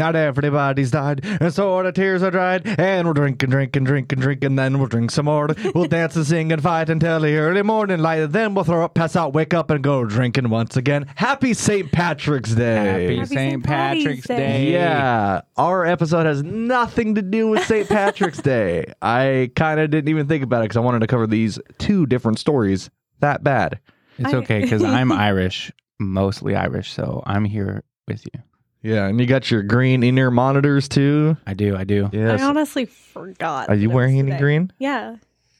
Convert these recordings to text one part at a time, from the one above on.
Not everybody's died, and so all the tears are dried. And we'll drink and drink and drink and drink, and then we'll drink some more. We'll dance and sing and fight until the early morning light. Then we'll throw up, pass out, wake up, and go drinking once again. Happy St. Patrick's Day. Happy Happy St. St. Patrick's Day. Day. Yeah, our episode has nothing to do with St. Patrick's Day. I kind of didn't even think about it because I wanted to cover these two different stories that bad. It's okay because I'm Irish, mostly Irish, so I'm here with you. Yeah, and you got your green in-ear monitors too. I do, I do. Yes. I honestly forgot. Are you that it wearing any today. green? Yeah.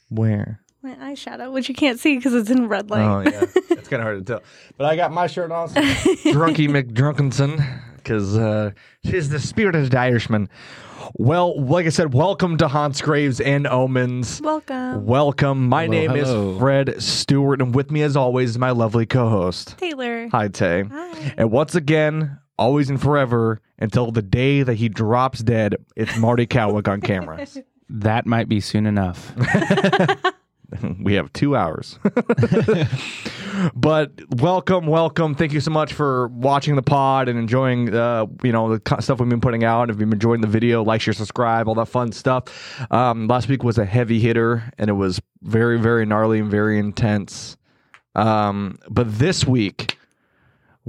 Where? My eyeshadow, which you can't see because it's in red light. Oh yeah, it's kind of hard to tell. But I got my shirt on, so Drunky McDrunkenson, because uh, she's the spirited Irishman. Well, like I said, welcome to Haunts, Graves, and Omens. Welcome, Welcome. My Hello, name hello. is Fred Stewart, and with me, as always, is my lovely co-host. Taylor. Hi, Tay. Hi. And once again, always and forever, until the day that he drops dead, it's Marty Cowick on camera. That might be soon enough. we have two hours. but welcome, welcome. Thank you so much for watching the pod and enjoying, uh, you know, the stuff we've been putting out. If you've been enjoying the video, like, share, subscribe, all that fun stuff. Um, last week was a heavy hitter, and it was very, very gnarly and very intense. Um, but this week,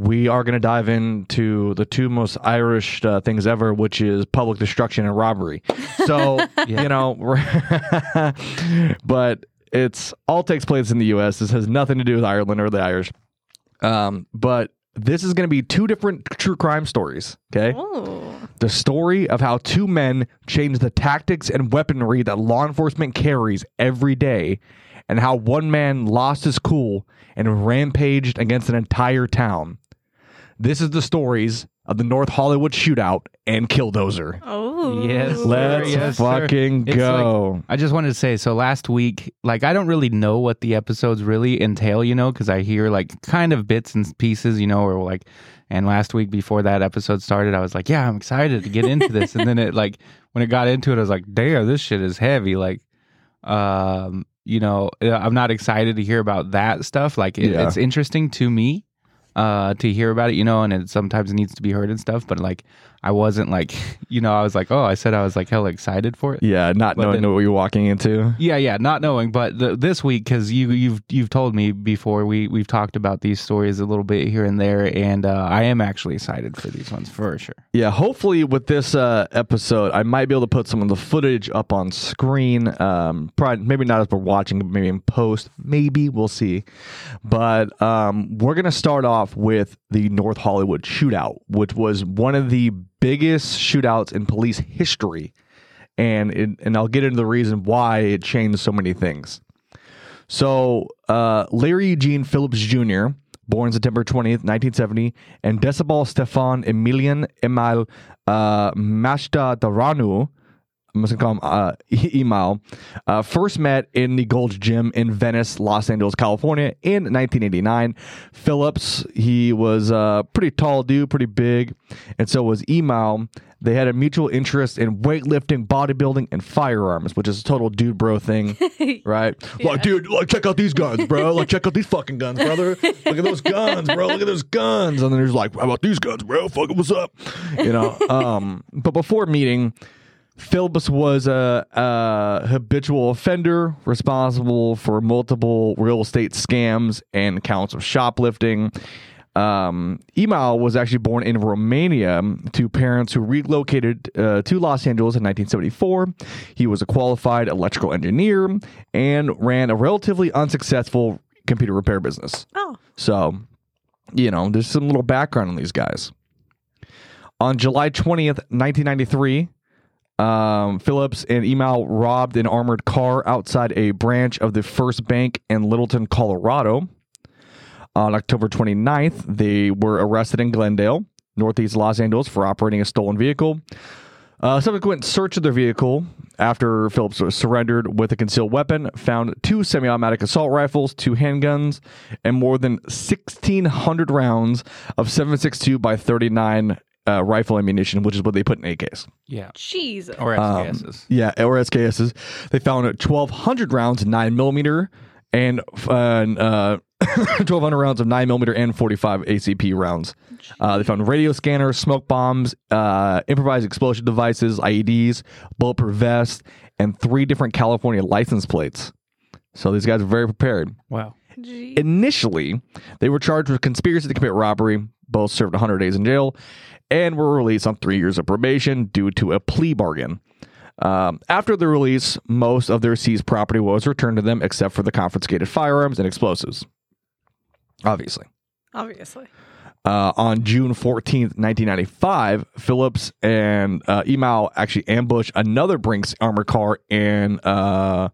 we are going to dive into the two most Irish uh, things ever, which is public destruction and robbery. So, you know, but it's all takes place in the U.S. This has nothing to do with Ireland or the Irish. Um, but this is going to be two different true crime stories. Okay, Oh. the story of how two men change the tactics and weaponry that law enforcement carries every day, and how one man lost his cool and rampaged against an entire town. This is the stories of the North Hollywood shootout and Killdozer. Oh. Yes, sir. Let's Yes, sir. fucking It's go. I just wanted to say, so last week, like I don't really know what the episodes really entail, you know, because I hear like kind of bits and pieces, you know, or like, and last week before that episode started, I was like, yeah, I'm excited to get into this, and then it like when it got into it, I was like, damn, this shit is heavy, like, um, you know, uh, I'm not excited to hear about that stuff. Like, it, Yeah. it's interesting to me, uh, to hear about it, you know, and it sometimes needs to be heard and stuff, but like. I wasn't like, you know, I was like, oh, I said I was like hella excited for it. Yeah, not But knowing then- what you're walking into. Yeah, yeah, not knowing, but the, this week because you you've you've told me before we we've talked about these stories a little bit here and there, and uh, I am actually excited for these ones for sure. Yeah, hopefully with this uh, episode, I might be able to put some of the footage up on screen. Um, probably maybe not as we're watching, but maybe in post. Maybe we'll see. But um, we're gonna start off with the North Hollywood shootout, which was one of the biggest shootouts in police history, and it, and I'll get into the reason why it changed so many things. So, uh, Larry Eugene Phillips Jr., born September 20th, 1970, and Decebal Stefan Emilian Emal uh, Mashta Daranu, I'm just going to call him uh, Emal, uh, first met in the Gold's Gym in Venice, Los Angeles, California in 1989. Phillips, he was a pretty tall dude, pretty big, and so was Emal. They had a mutual interest in weightlifting, bodybuilding, and firearms, which is a total dude bro thing, right? Like, dude, like check out these guns, bro. Like, check out these fucking guns, brother. Look at those guns, bro. Look at those guns. And then there's like, how about these guns, bro? Fucking what's up? You know. Um, but before meeting, Phillips was a, a habitual offender responsible for multiple real estate scams and counts of shoplifting. Um, Emal was actually born in Romania to parents who relocated uh, to Los Angeles in 1974. He was a qualified electrical engineer and ran a relatively unsuccessful computer repair business. Oh. So, you know, there's some little background on these guys. On July 20th, 1993, um, Phillips and Emal robbed an armored car outside a branch of the First Bank in Littleton, Colorado. On October 29th, they were arrested in Glendale, northeast Los Angeles, for operating a stolen vehicle. Uh, subsequent search of their vehicle after Phillips surrendered with a concealed weapon found two semi automatic assault rifles, two handguns, and more than 1,600 rounds of 7.62 by 39 uh, rifle ammunition, which is what they put in AKs. Yeah, Jesus. or SKSs. Yeah, or SKSs. They found 1,200 rounds, 9 millimeter, and uh, uh, 1,200 rounds of 9 millimeter and 45 ACP rounds. Uh, they found radio scanners, smoke bombs, uh, improvised explosive devices, IEDs, bulletproof vests, and three different California license plates. So these guys are very prepared. Wow. Gee. Initially, they were charged with conspiracy to commit robbery. Both served 100 days in jail and were released on three years of probation due to a plea bargain. Um, after the release, most of their seized property was returned to them except for the confiscated firearms and explosives. Obviously. Obviously. Uh, on June 14th, 1995, Phillips and uh, actually ambushed another Brinks armored car in uh,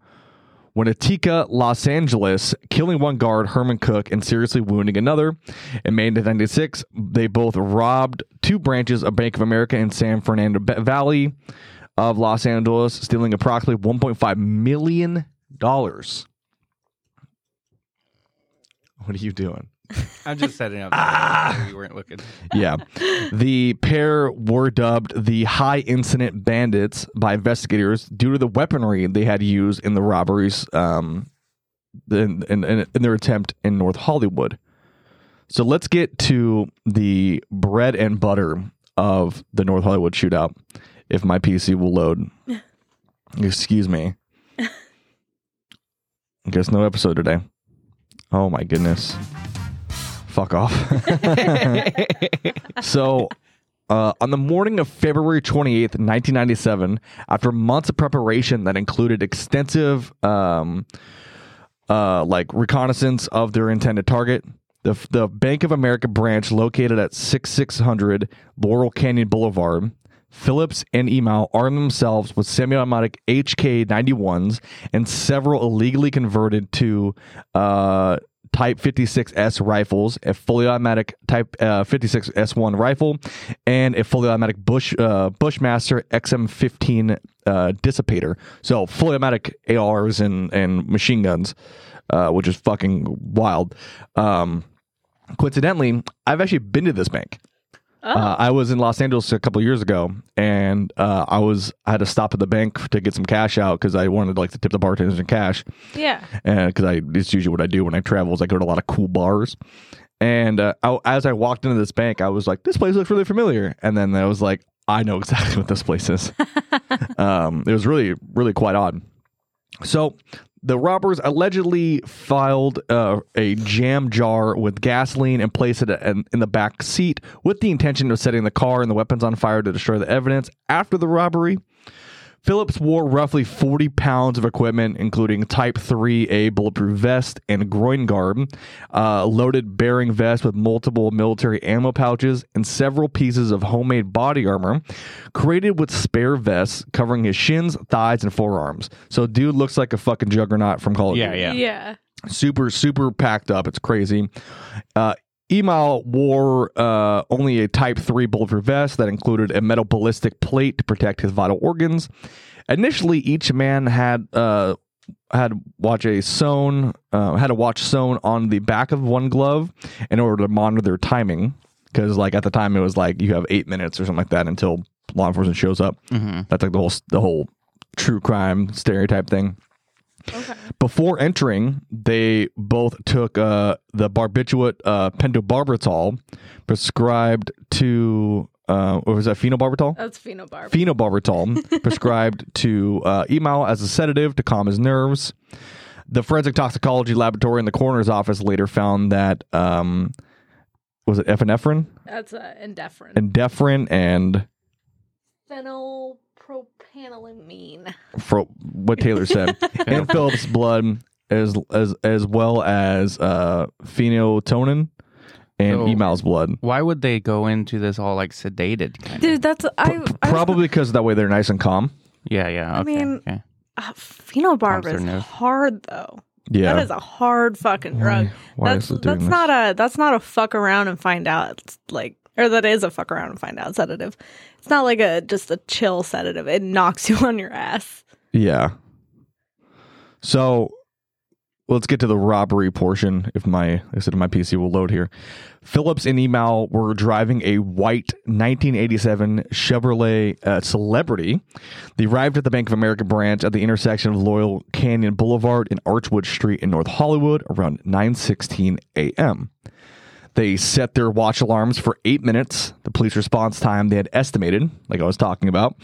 Winnetka, Los Angeles, killing one guard, Herman Cook, and seriously wounding another. In May 1996, they both robbed two branches of Bank of America in San Fernando Valley of Los Angeles, stealing approximately $1.5 million. What are you doing? I'm just setting up. we weren't looking. yeah. The pair were dubbed the high incident bandits by investigators due to the weaponry they had used in the robberies um, in, in, in, in their attempt in North Hollywood. So let's get to the bread and butter of the North Hollywood shootout. If my PC will load. Excuse me. I Guess no episode today. Oh my goodness. Fuck off. so, uh, on the morning of February 28th, 1997, after months of preparation that included extensive, um, uh, like reconnaissance of their intended target, the, the Bank of America branch located at 6600 Laurel Canyon Boulevard, Phillips and Emal armed themselves with semi-automatic HK 91s and several illegally converted to uh, Type 56S rifles, a fully automatic Type uh, 56S1 rifle, and a fully automatic Bush uh, Bushmaster XM15 uh, dissipator. So fully automatic ARs and and machine guns, uh, which is fucking wild. Um, coincidentally, I've actually been to this bank. Uh, I was in Los Angeles a couple years ago, and uh, I was I had to stop at the bank to get some cash out because I wanted like to tip the bartenders in cash, Yeah. and because I it's usually what I do when I travel is I go to a lot of cool bars. And uh, I, as I walked into this bank, I was like, "This place looks really familiar," and then I was like, "I know exactly what this place is." um, it was really, really quite odd. So the robbers allegedly filed uh, a jam jar with gasoline and placed it in, in the back seat with the intention of setting the car and the weapons on fire to destroy the evidence. After the robbery, Phillips wore roughly 40 pounds of equipment, including Type 3A bulletproof vest and groin guard, uh, loaded bearing vest with multiple military ammo pouches, and several pieces of homemade body armor created with spare vests covering his shins, thighs, and forearms. So, dude looks like a fucking juggernaut from Call of Yeah, Duty yeah. Yeah. super super packed up it's crazy uh Emal wore uh, only a Type 3 bulletproof vest that included a metal ballistic plate to protect his vital organs. Initially, each man had uh, had watch a sewn uh, had a watch sewn on the back of one glove in order to monitor their timing. Because like at the time, it was like you have eight minutes or something like that until law enforcement shows up. Mm-hmm. That's like the whole the whole true crime stereotype thing. Okay. Before entering, they both took uh, the barbiturate uh, pentobarbital prescribed to, uh, what was that, phenobarbital? That's phenobarb. Phenobarbital prescribed to uh, Emal as a sedative to calm his nerves. The forensic toxicology laboratory in the coroner's office later found that, um, was it epinephrine? That's uh, indifferent. Endephrine and Phenylpropanolamine. for what Taylor said, and Phillips' blood as as as well as uh, phenyltonin and So- Emal's blood. Why would they go into this all like sedated kind of? Dude, that's I. I Probably because that way they're nice and calm. Yeah, yeah. Okay. mean- okay. uh, phenobarb their is nerve. hard though. Yeah. That is a hard fucking drug. why that's is it doing that's this? not a that's not a fuck around and find out. It's like or that is a fuck around and find out sedative. It's not like a just a chill sedative. It knocks you on your ass. Yeah. So let's get to the robbery portion. If my, like I said, my PC will load here. Phillips and Emal were driving a white 1987 Chevrolet uh, Celebrity. They arrived at the Bank of America branch at the intersection of Laurel Canyon Boulevard and Archwood Street in North Hollywood around 9:16 a.m. They set their watch alarms for eight minutes, the police response time they had estimated, like I was talking about.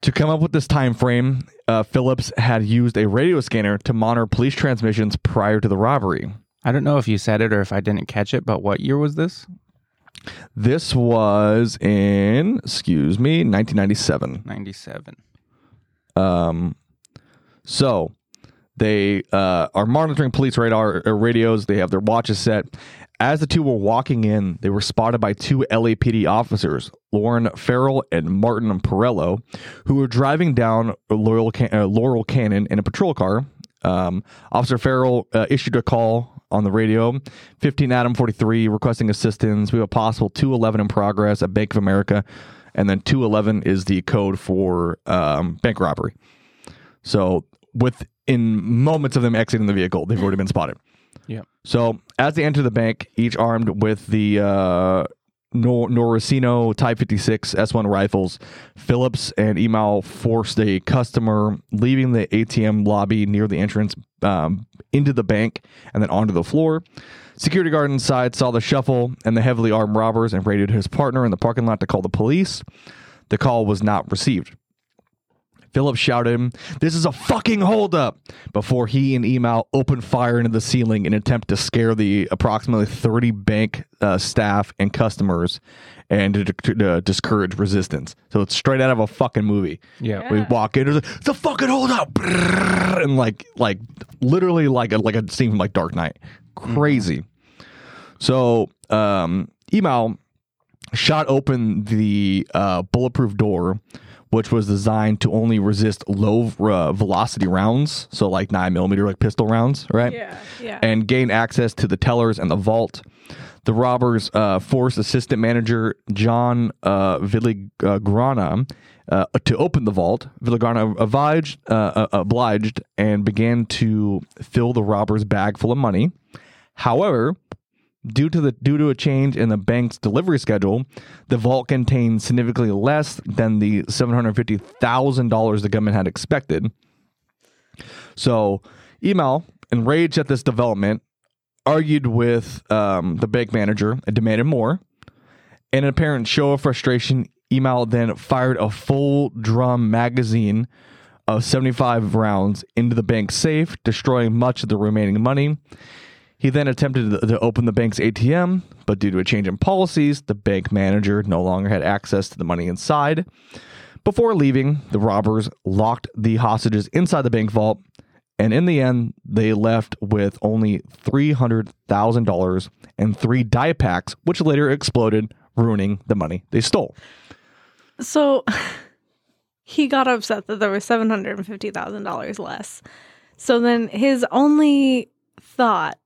To come up with this time frame, uh, Phillips had used a radio scanner to monitor police transmissions prior to the robbery. I don't know if you said it or if I didn't catch it, but what year was this? This was in, excuse me, 1997. 97. Um, so they uh, are monitoring police radar uh, radios. They have their watches set. As the two were walking in, they were spotted by two LAPD officers, Loren Farrell and Martin Perello, who were driving down Laurel, Can- uh, Laurel Canyon in a patrol car. Um, Officer Farrell uh, issued a call on the radio 15 Adam 43 requesting assistance. We have a possible 211 in progress at Bank of America. And then 211 is the code for um, bank robbery. So within moments of them exiting the vehicle, they've already been spotted. Yep. So as they enter the bank, each armed with the uh, Nor- Norinco Type 56 S1 rifles, Phillips and Emal forced a customer leaving the ATM lobby near the entrance um, into the bank and then onto the floor. Security guard inside saw the shuffle and the heavily armed robbers and raided his partner in the parking lot to call the police. The call was not received. Phillips shouted, This is a fucking holdup! Before he and Emal opened fire into the ceiling in an attempt to scare the approximately 30 bank uh, staff and customers and to, to- to discourage resistance. So it's straight out of a fucking movie. Yeah. We walk in, it's, like, it's a fucking holdup! And like, like, literally like a, like a scene from like Dark Knight. Crazy. So, um, Emal shot open the uh, bulletproof door, which was designed to only resist low uh, velocity rounds, so like nine millimeter, like pistol rounds, right? Yeah, yeah. And gain access to the tellers and the vault. The robbers uh, forced assistant manager John uh, Villagrana uh, to open the vault. Villagrana obliged, uh, uh, obliged and began to fill the robbers' bag full of money. However, due to the due to a change in the bank's delivery schedule, the vault contained significantly less than the seven hundred fifty thousand dollars the government had expected. So, Emal, enraged at this development, argued with um, the bank manager and demanded more. In an apparent show of frustration, Emal then fired a full drum magazine of 75 rounds into the bank's safe, destroying much of the remaining money. He then attempted to- open the bank's ATM, but due to a change in policies, the bank manager no longer had access to the money inside. Before leaving, the robbers locked the hostages inside the bank vault, and in the end, they left with only $300,000 and three die packs, which later exploded, ruining the money they stole. So he got upset that there was seven hundred and fifty thousand dollars less. So then his only thought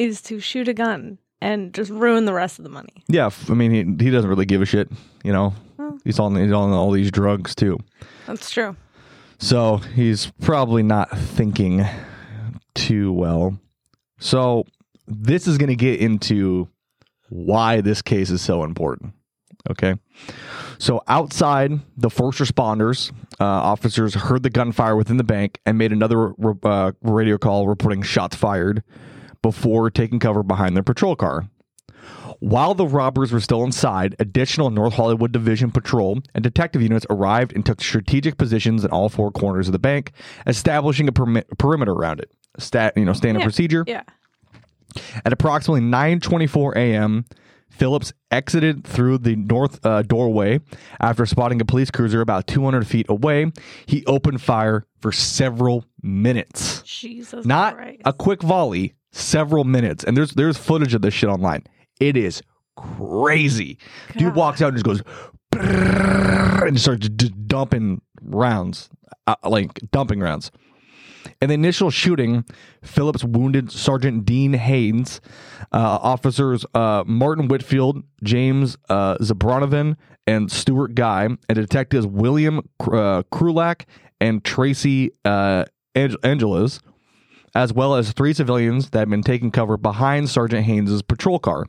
is to shoot a gun and just ruin the rest of the money. Yeah, f- I mean, he, he doesn't really give a shit, you know. Well. He's on, he's on all these drugs too. That's true. So he's probably not thinking too well. So this is going to get into why this case is so important. Okay. So outside, the first responders, uh, officers heard the gunfire within the bank and made another uh, radio call reporting shots fired before taking cover behind their patrol car. While the robbers were still inside, additional North Hollywood Division patrol and detective units arrived and took strategic positions in all four corners of the bank, establishing a perimeter around it. Stat, you know, standard Yeah. procedure. Yeah. At approximately 9:24 a.m., Phillips exited through the north uh, doorway after spotting a police cruiser about 200 feet away. He opened fire for several minutes Jesus not Christ. a quick volley several minutes and there's there's footage of this shit online it is crazy dude walks out and just goes and starts d- dumping rounds uh, like dumping rounds in the initial shooting, Phillips wounded Sergeant Dean Haynes, uh, officers uh, Martin Whitfield, James uh, and Stuart Guy, and detectives William uh, Krulak and Tracy uh, Ang- Angeles. As well as three civilians that had been taking cover behind Sergeant Haynes's patrol car.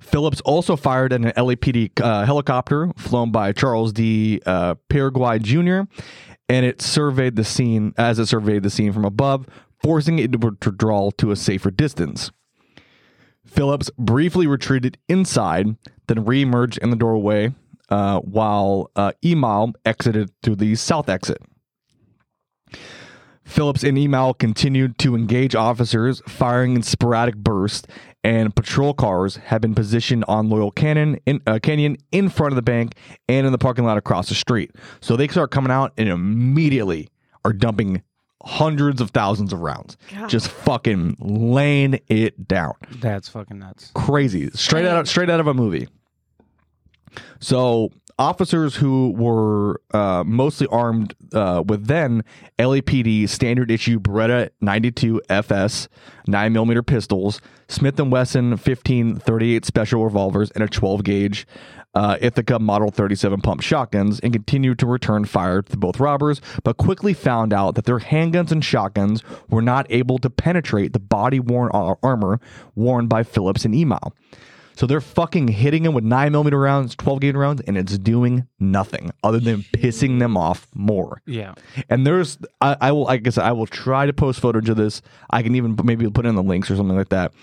Phillips also fired at an LAPD uh, helicopter flown by Charles D. Uh, Paraguay Jr., and it surveyed the scene as it surveyed the scene from above, forcing it to withdraw to a safer distance. Phillips briefly retreated inside, then reemerged in the doorway uh, while uh, Emal exited through the south exit. Phillips and Emal continued to engage officers, firing in sporadic bursts, and patrol cars had been positioned on Laurel Canyon in, uh, Canyon in front of the bank and in the parking lot across the street. So they start coming out and immediately are dumping hundreds of thousands of rounds, God. just fucking laying it down That's fucking nuts. crazy straight out straight out of a movie so officers who were uh, mostly armed uh, with then LAPD standard issue Beretta 92 FS 9 millimeter pistols, Smith and Wesson 1538 special revolvers, and a 12 gauge uh, Ithaca Model 37 pump shotguns, and continued to return fire to both robbers, but quickly found out that their handguns and shotguns were not able to penetrate the body worn armor worn by Phillips and Emal. So they're fucking hitting him with nine millimeter rounds, 12 gauge rounds, and it's doing nothing other than pissing them off more. Yeah. And there's, I, I will, I guess I will try to post footage of this. I can even maybe put in the links or something like that.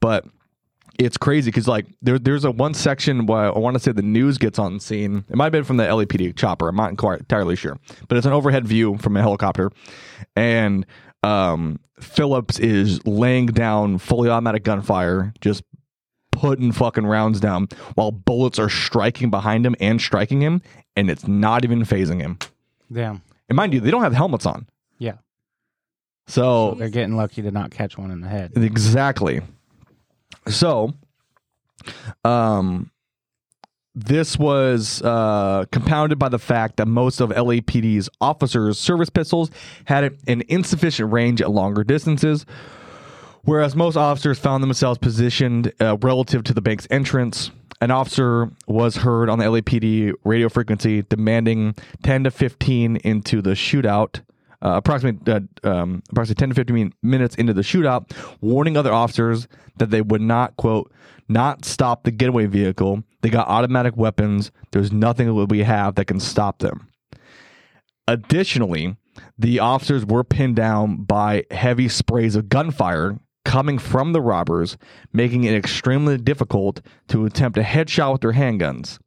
But it's crazy because like there, there's a one section where I want to say the news gets on scene. It might have been from the LAPD chopper. I'm not quite entirely sure, but it's an overhead view from a helicopter, and um, Phillips is laying down fully automatic gunfire, just putting fucking rounds down while bullets are striking behind him and striking him, and it's not even phasing him. Damn. And mind you, they don't have helmets on, Yeah. so They're getting lucky to not catch one in the head. Exactly. So, um, this was uh, compounded by the fact that most of LAPD's officers' service pistols had an insufficient range at longer distances, whereas most officers found themselves positioned uh, relative to the bank's entrance. An officer was heard on the LAPD radio frequency demanding 10 to 15 into the shootout uh, approximately uh, um, approximately 10 to 15 minutes into the shootout, warning other officers that they would not quote not stop the getaway vehicle. They got automatic weapons. There's nothing that we have that can stop them. Additionally, the officers were pinned down by heavy sprays of gunfire coming from the robbers, making it extremely difficult to attempt a headshot with their handguns.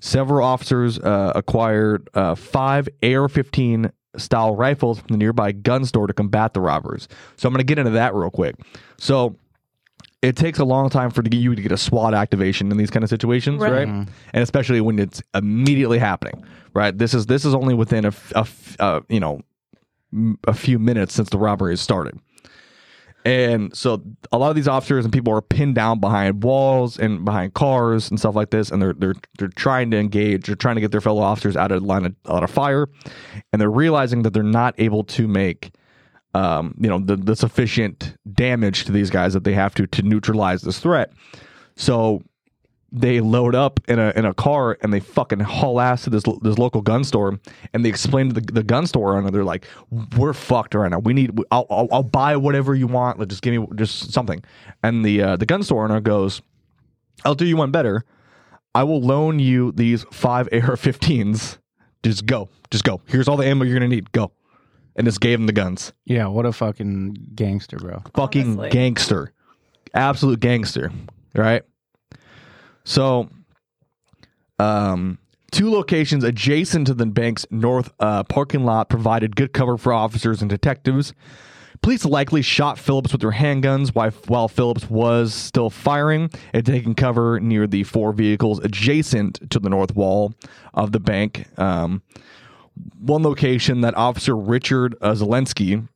Several officers uh, acquired uh, five AR 15 style rifles from the nearby gun store to combat the robbers. So I'm going to get into that real quick. So it takes a long time for you to get a SWAT activation in these kind of situations, Right. right? And especially when it's immediately happening, right? This is this is only within a uh, you know m- a few minutes since the robbery has started. And so a lot of these officers and people are pinned down behind walls and behind cars and stuff like this, and they're they're they're trying to engage, they're trying to get their fellow officers out of line of, out of fire, and they're realizing that they're not able to make um, you know the, the sufficient damage to these guys that they have to to neutralize this threat. So they load up in a in a car and they fucking haul ass to this this local gun store and they explain to the, the gun store owner they're like we're fucked right now. We need I'll, I'll, I'll buy whatever you want. Like just give me just something. And the uh, the gun store owner goes I'll do you one better. I will loan you these five AR-15s just go just go. Here's all the ammo you're gonna need. Go. And just gave him the guns. Yeah, what a fucking gangster, bro. fucking Honestly. gangster, absolute gangster, right? So, um, two locations adjacent to the bank's north uh, parking lot provided good cover for officers and detectives. Police likely shot Phillips with their handguns while, Phillips was still firing and taking cover near the four vehicles adjacent to the north wall of the bank. Um, one location that Officer Richard uh, Zielinski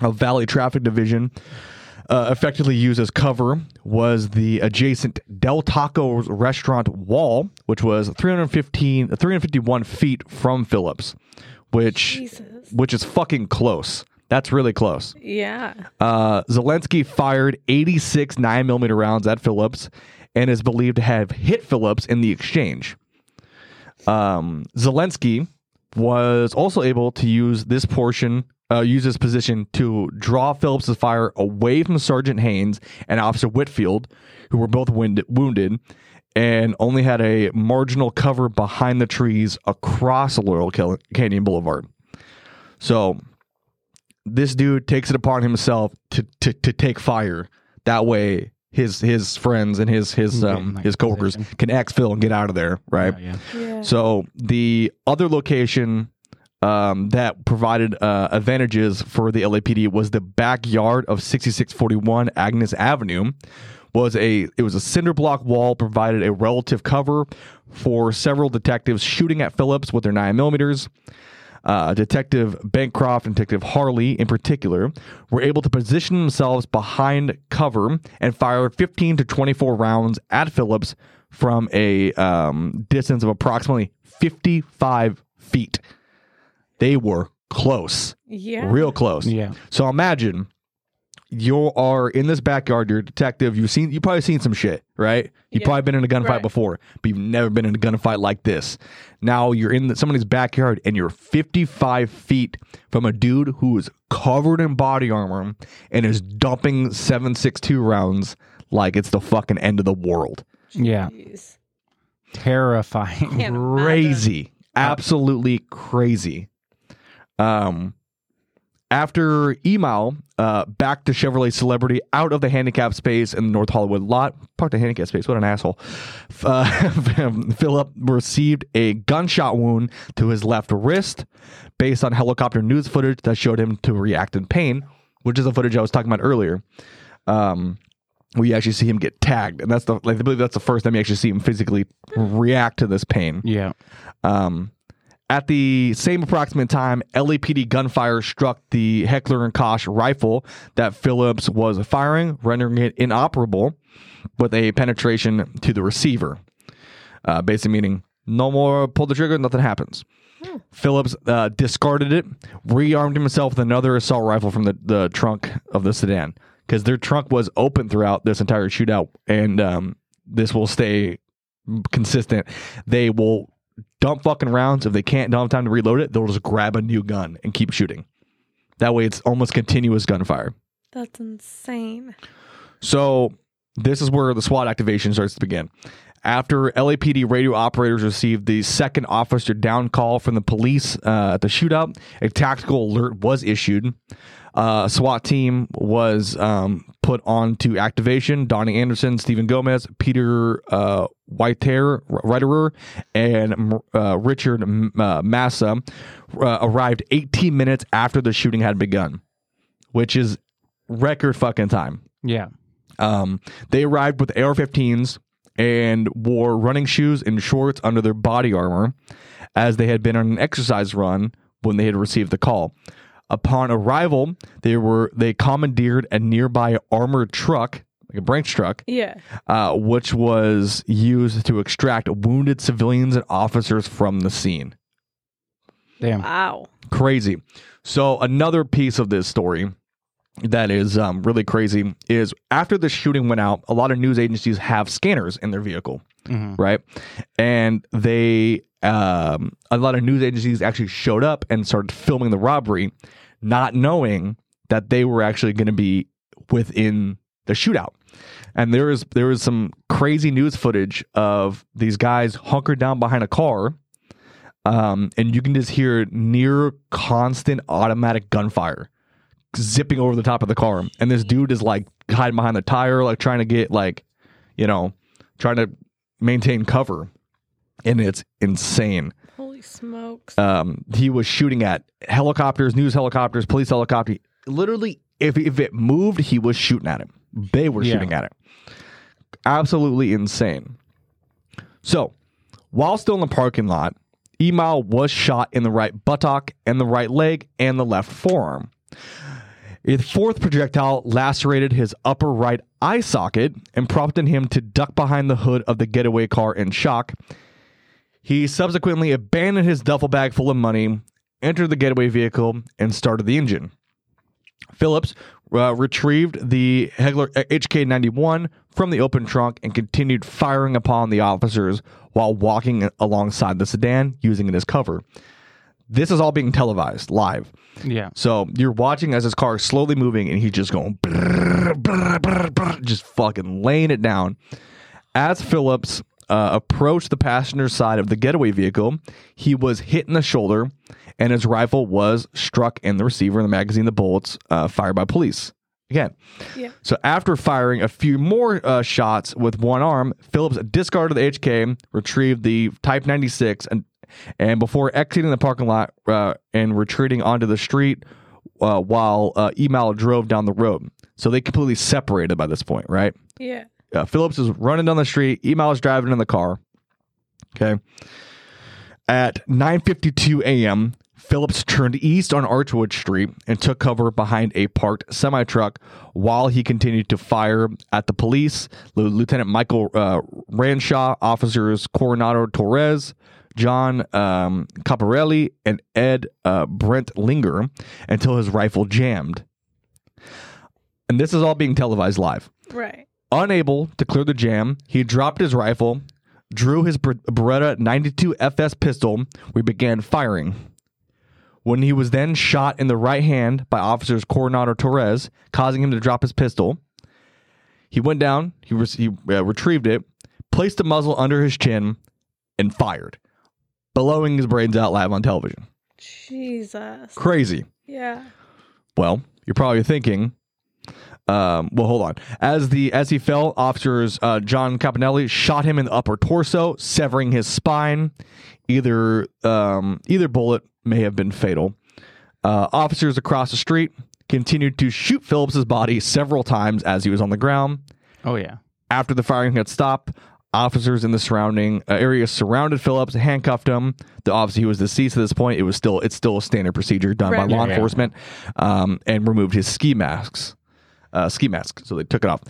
of Valley Traffic Division uh, effectively used as cover was the adjacent Del Taco restaurant wall, which was 315, 351 feet from Phillips, which Jesus. which is fucking close. That's really close. Yeah. Uh, Zielinski fired 86 9mm rounds at Phillips and is believed to have hit Phillips in the exchange. Um, Zielinski was also able to use this portion uh, used his position to draw Phillips' fire away from Sergeant Haynes and Officer Whitfield, who were both wind- wounded, and only had a marginal cover behind the trees across Laurel Cal- Canyon Boulevard. So this dude takes it upon himself to, to, to take fire. That way his his friends and his his um his coworkers position. can exfil and get out of there, right? Yeah, yeah. Yeah. So the other location um, that provided uh, advantages for the LAPD was the backyard of 6641 Agnes Avenue. Was a it was a cinder block wall provided a relative cover for several detectives shooting at Phillips with their nine millimeters. Uh, Detective Bancroft and Detective Harley, in particular, were able to position themselves behind cover and fire 15 to 24 rounds at Phillips from a um, distance of approximately 55 feet. They were close, yeah. real close. Yeah. So imagine you are in this backyard. You're a detective. You've seen, you probably seen some shit, right? You've Yeah. probably been in a gunfight Right. before, but you've never been in a gunfight like this. Now you're in the, somebody's backyard and you're 55 feet from a dude who is covered in body armor and is dumping 762 rounds like it's the fucking end of the world. Yeah. Jeez. Terrifying. Can't imagine. crazy absolutely crazy um after Emal uh back to chevrolet celebrity out of the handicap space in the north hollywood lot. Parked the handicap space what an asshole. Uh, philip received a gunshot wound to his left wrist based on helicopter news footage that showed him to react in pain which is the footage i was talking about earlier. Um we actually see him get tagged and that's the like, i believe that's the first time you actually see him physically react to this pain. Yeah. um, at the same approximate time, LAPD gunfire struck the Heckler and Koch rifle that Phillips was firing, rendering it inoperable with a penetration to the receiver. Uh, basically meaning no more pull the trigger, nothing happens. Phillips uh, discarded it, rearmed himself with another assault rifle from the, the trunk of the sedan because their trunk was open throughout this entire shootout, and um, this will stay consistent. They will dump fucking rounds. If they can't don't have time to reload it, they'll just grab a new gun and keep shooting. That way, it's almost continuous gunfire. That's insane. So this is where the SWAT activation starts to begin. After LAPD radio operators received the second officer down call from the police uh, at the shootout, a tactical alert was issued. Uh, SWAT team was um, put on to activation. Donnie Anderson, Stephen Gomez, Peter uh, Whitehair, Reiterer, and uh, Richard uh, Massa uh, arrived 18 minutes after the shooting had begun, which is record fucking time. Yeah. Um, they arrived with AR-15s and wore running shoes and shorts under their body armor, as they had been on an exercise run when they had received the call. Upon arrival, they were they commandeered a nearby armored truck, like a branch truck, Yeah. uh, which was used to extract wounded civilians and officers from the scene Damn. Wow. crazy. So another piece of this story that is um, really crazy is after the shooting went out, a lot of news agencies have scanners in their vehicle, Mhm. right? And they um, a lot of news agencies actually showed up and started filming the robbery, not knowing that they were actually going to be within the shootout. And there is there is some crazy news footage of these guys hunkered down behind a car um, and you can just hear near constant automatic gunfire zipping over the top of the car. And this dude is like hiding behind the tire, like trying to get like, you know, trying to maintain cover. And it's insane. Holy smokes. Um, he was shooting at helicopters, news helicopters, police helicopter. Literally, if if it moved, he was shooting at it. They were Yeah. shooting at it. Absolutely insane. So, while still in the parking lot, Emal was shot in the right buttock and the right leg and the left forearm. A fourth projectile lacerated his upper right eye socket and prompted him to duck behind the hood of the getaway car in shock. He subsequently abandoned his duffel bag full of money, entered the getaway vehicle, and started the engine. Phillips uh, retrieved the Heckler HK 91 from the open trunk and continued firing upon the officers while walking alongside the sedan, using it as cover. This is all being televised live. Yeah. So you're watching as his car is slowly moving and he's just going, brrr, brrr, brrr, brrr, just fucking laying it down. As Phillips uh, approached the passenger side of the getaway vehicle, he was hit in the shoulder and his rifle was struck in the receiver in the magazine, the bullets uh, fired by police. Again. Yeah. So after firing a few more uh, shots with one arm, Phillips discarded the HK, retrieved the Type 96, and and before exiting the parking lot uh, and retreating onto the street uh, while uh, Emal drove down the road. So they completely separated by this point, right? Yeah. Uh, Phillips is running down the street. Emal is driving in the car. Okay. At 9:52 a.m., Phillips turned east on Archwood Street and took cover behind a parked semi truck while he continued to fire at the police. Lieutenant Michael uh, Ranshaw, officers Coronado Torres, John um, Caprarelli, and Ed uh, Brentlinger until his rifle jammed. And this is all being televised live. Right. Unable to clear the jam, he dropped his rifle, drew his Beretta 92 FS pistol. We began firing. When he was then shot in the right hand by officers Coronado Torres, causing him to drop his pistol, he went down, he, re- he uh, retrieved it, placed the muzzle under his chin, and fired, blowing his brains out live on television. Jesus. Crazy. Yeah. Well, you're probably thinking, um, well, hold on. As the as he fell, officers uh, John Caprarelli shot him in the upper torso, severing his spine. Either um, either bullet may have been fatal. Uh, officers across the street continued to shoot Phillips's body several times as he was on the ground. Oh yeah. After the firing had stopped, officers in the surrounding uh, area surrounded Phillips, handcuffed him. The obviously he was deceased at this point. It was still it's still a standard procedure done Right. by law yeah. enforcement, um, and removed his ski masks, uh, ski mask. So they took it off.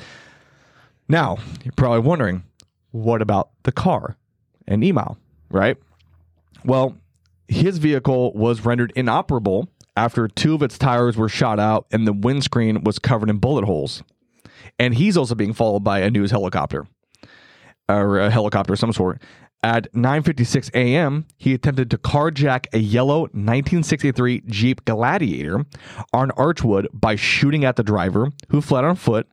Now you're probably wondering, what about the car and Emal, right? Well, his vehicle was rendered inoperable after two of its tires were shot out and the windscreen was covered in bullet holes. And he's also being followed by a news helicopter or a helicopter of some sort. At 9:56 a.m., he attempted to carjack a yellow 1963 Jeep Gladiator on Archwood by shooting at the driver, who fled on foot,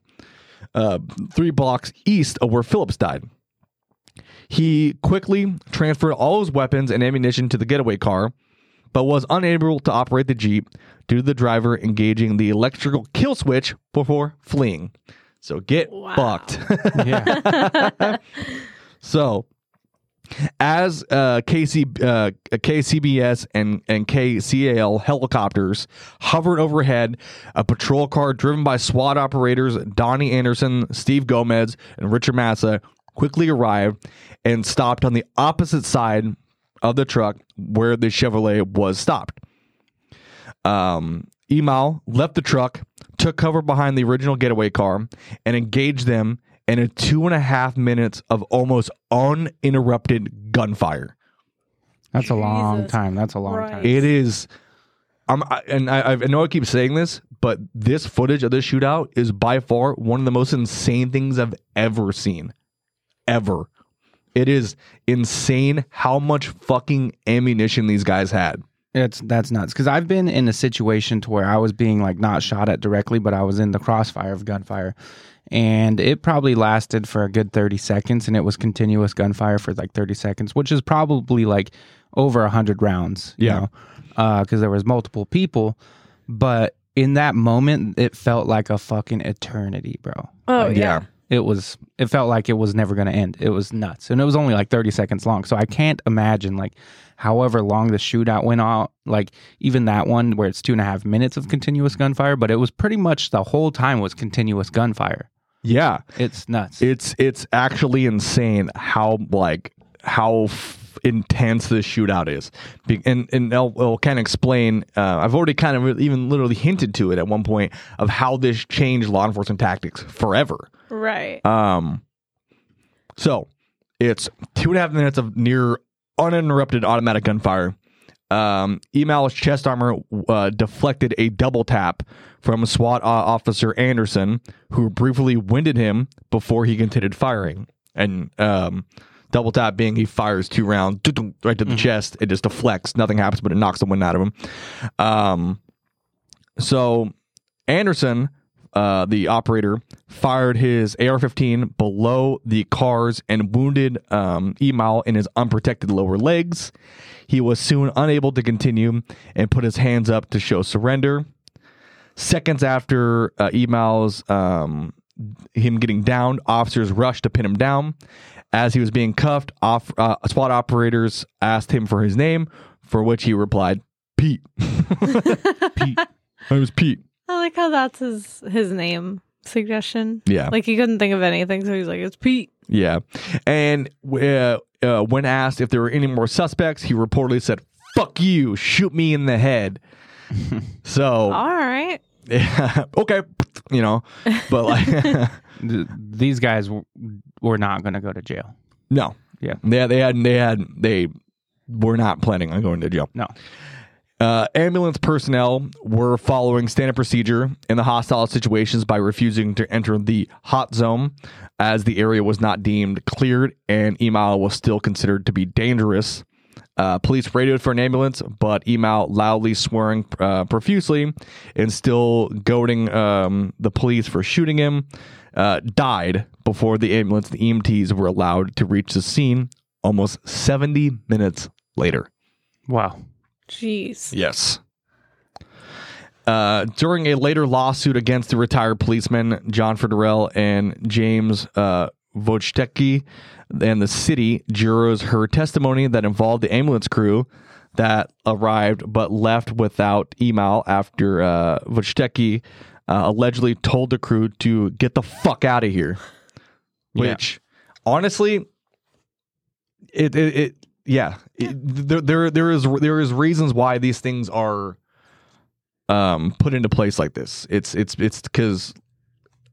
uh, three blocks east of where Phillips died. He quickly transferred all his weapons and ammunition to the getaway car, but was unable to operate the Jeep due to the driver engaging the electrical kill switch before fleeing. So get Wow. fucked. Yeah. So, as uh, KC, uh, KCBS and, and KCAL helicopters hovered overhead, a patrol car driven by SWAT operators Donnie Anderson, Steve Gomez, and Richard Massa quickly arrived and stopped on the opposite side of the truck where the Chevrolet was stopped. Um, Emal left the truck, took cover behind the original getaway car, and engaged them in a two and a half minutes of almost uninterrupted gunfire. That's a long time. That's a long time. It is, I'm, I, and I, I know I keep saying this, but this footage of this shootout is by far one of the most insane things I've ever seen, ever. It is insane how much fucking ammunition these guys had. It's that's nuts because I've been in a situation to where I was being like not shot at directly, but I was in the crossfire of gunfire, and it probably lasted for a good thirty seconds, and it was continuous gunfire for like thirty seconds, which is probably like over a hundred rounds. You Yeah. know, uh, because there was multiple people, but in that moment, it felt like a fucking eternity, bro. Oh Like, yeah. It was. It felt like it was never going to end. It was nuts, and it was only like thirty seconds long. So I can't imagine like, however long the shootout went on. Like even that one where it's two and a half minutes of continuous gunfire, but it was pretty much the whole time was continuous gunfire. Yeah, It's nuts. it's it's actually insane how like how f- intense this shootout is Be- and and I'll, I'll kind of explain uh, i've already kind of even literally hinted to it at one point of how this changed law enforcement tactics forever Right. um so it's two and a half minutes of near uninterrupted automatic gunfire um, Emal's chest armor uh, deflected a double tap from SWAT uh, officer Anderson, who briefly winded him before he continued firing. And um, Double tap being he fires two rounds right to the chest. It just deflects. Nothing happens, but it knocks the wind out of him. Um, so Anderson, uh, the operator, fired his AR-15 below the cars and wounded um, Emal in his unprotected lower legs. He was soon unable to continue and put his hands up to show surrender. Seconds after uh, Emal's um, him getting down, officers rushed to pin him down. As he was being cuffed, off, uh, SWAT operators asked him for his name, for which he replied, "Pete." Pete. My name is Pete. I like how that's his his name suggestion. Yeah. Like he couldn't think of anything, so he's like, "It's Pete." Yeah. And uh, uh, when asked if there were any more suspects, he reportedly said, fuck you, shoot me in the head. so, All right. yeah, okay, you know, but like, These guys w- were not going to go to jail. no. Yeah. They, they had, they had, they were not planning on going to jail. No. Uh, ambulance personnel were following standard procedure in the hostile situations by refusing to enter the hot zone as the area was not deemed cleared and Emal was still considered to be dangerous. Uh, police radioed for an ambulance, but Emal loudly swearing uh, profusely and still goading um, the police for shooting him, uh, died before the ambulance the EMTs were allowed to reach the scene almost 70 minutes later. Wow. Jeez. Yes. Uh, during a later lawsuit against the retired policemen John Federell and James uh, Wojtecki and the city, jurors heard testimony that involved the ambulance crew that arrived but left without Emal after uh, Wojtecki uh, allegedly told the crew to get the fuck out of here. Yeah. Which, honestly, it, it, it yeah, it, there, there, there is, there is reasons why these things are, um, put into place like this. It's, it's, it's because,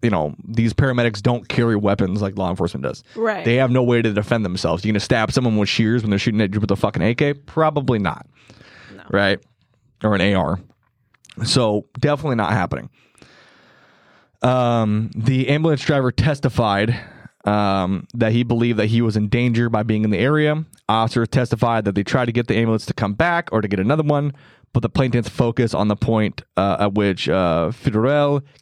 you know, these paramedics don't carry weapons like law enforcement does. Right. They have no way to defend themselves. You gonna stab someone with shears when they're shooting at you with a fucking AK? Probably not. No. Right? Or an AR. So definitely not happening. Um, the ambulance driver testified um, that he believed that he was in danger by being in the area. Officers testified that they tried to get the ambulance to come back or to get another one, but the plaintiffs focused on the point uh, at which uh,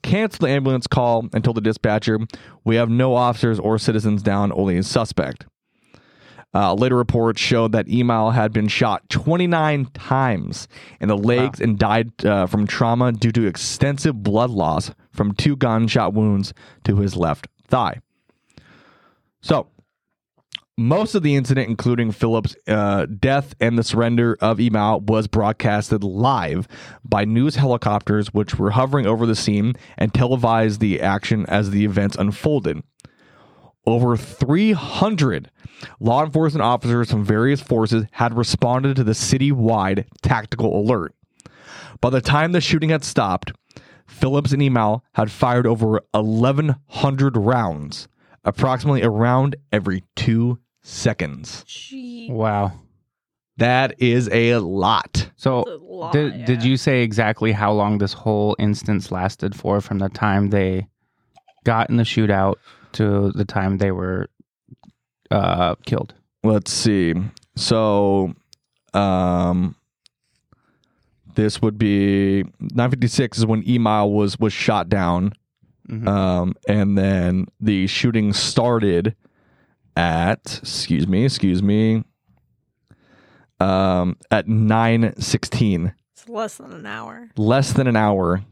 canceled the ambulance call and told the dispatcher, "We have no officers or citizens down, only a suspect." Uh, later reports showed that Emal had been shot 29 times in the legs and died uh, from trauma due to extensive blood loss from two gunshot wounds to his left thigh. So, most of the incident, including Phillips' uh, death and the surrender of Emal, was broadcasted live by news helicopters, which were hovering over the scene and televised the action as the events unfolded. Over 300 law enforcement officers from various forces had responded to the citywide tactical alert. By the time the shooting had stopped, Phillips and Emal had fired over 1,100 rounds, approximately a round every two seconds. Gee. Wow. That is a lot. So, a lot, did, did you say exactly how long this whole instance lasted for from the time they got in the shootout to the time they were uh, killed? Let's see. So, um, this would be 956 is when Emal was was shot down. Mhm. Um, and then the shooting started at excuse me, excuse me. Um, at 916, It's less than an hour. less than an hour.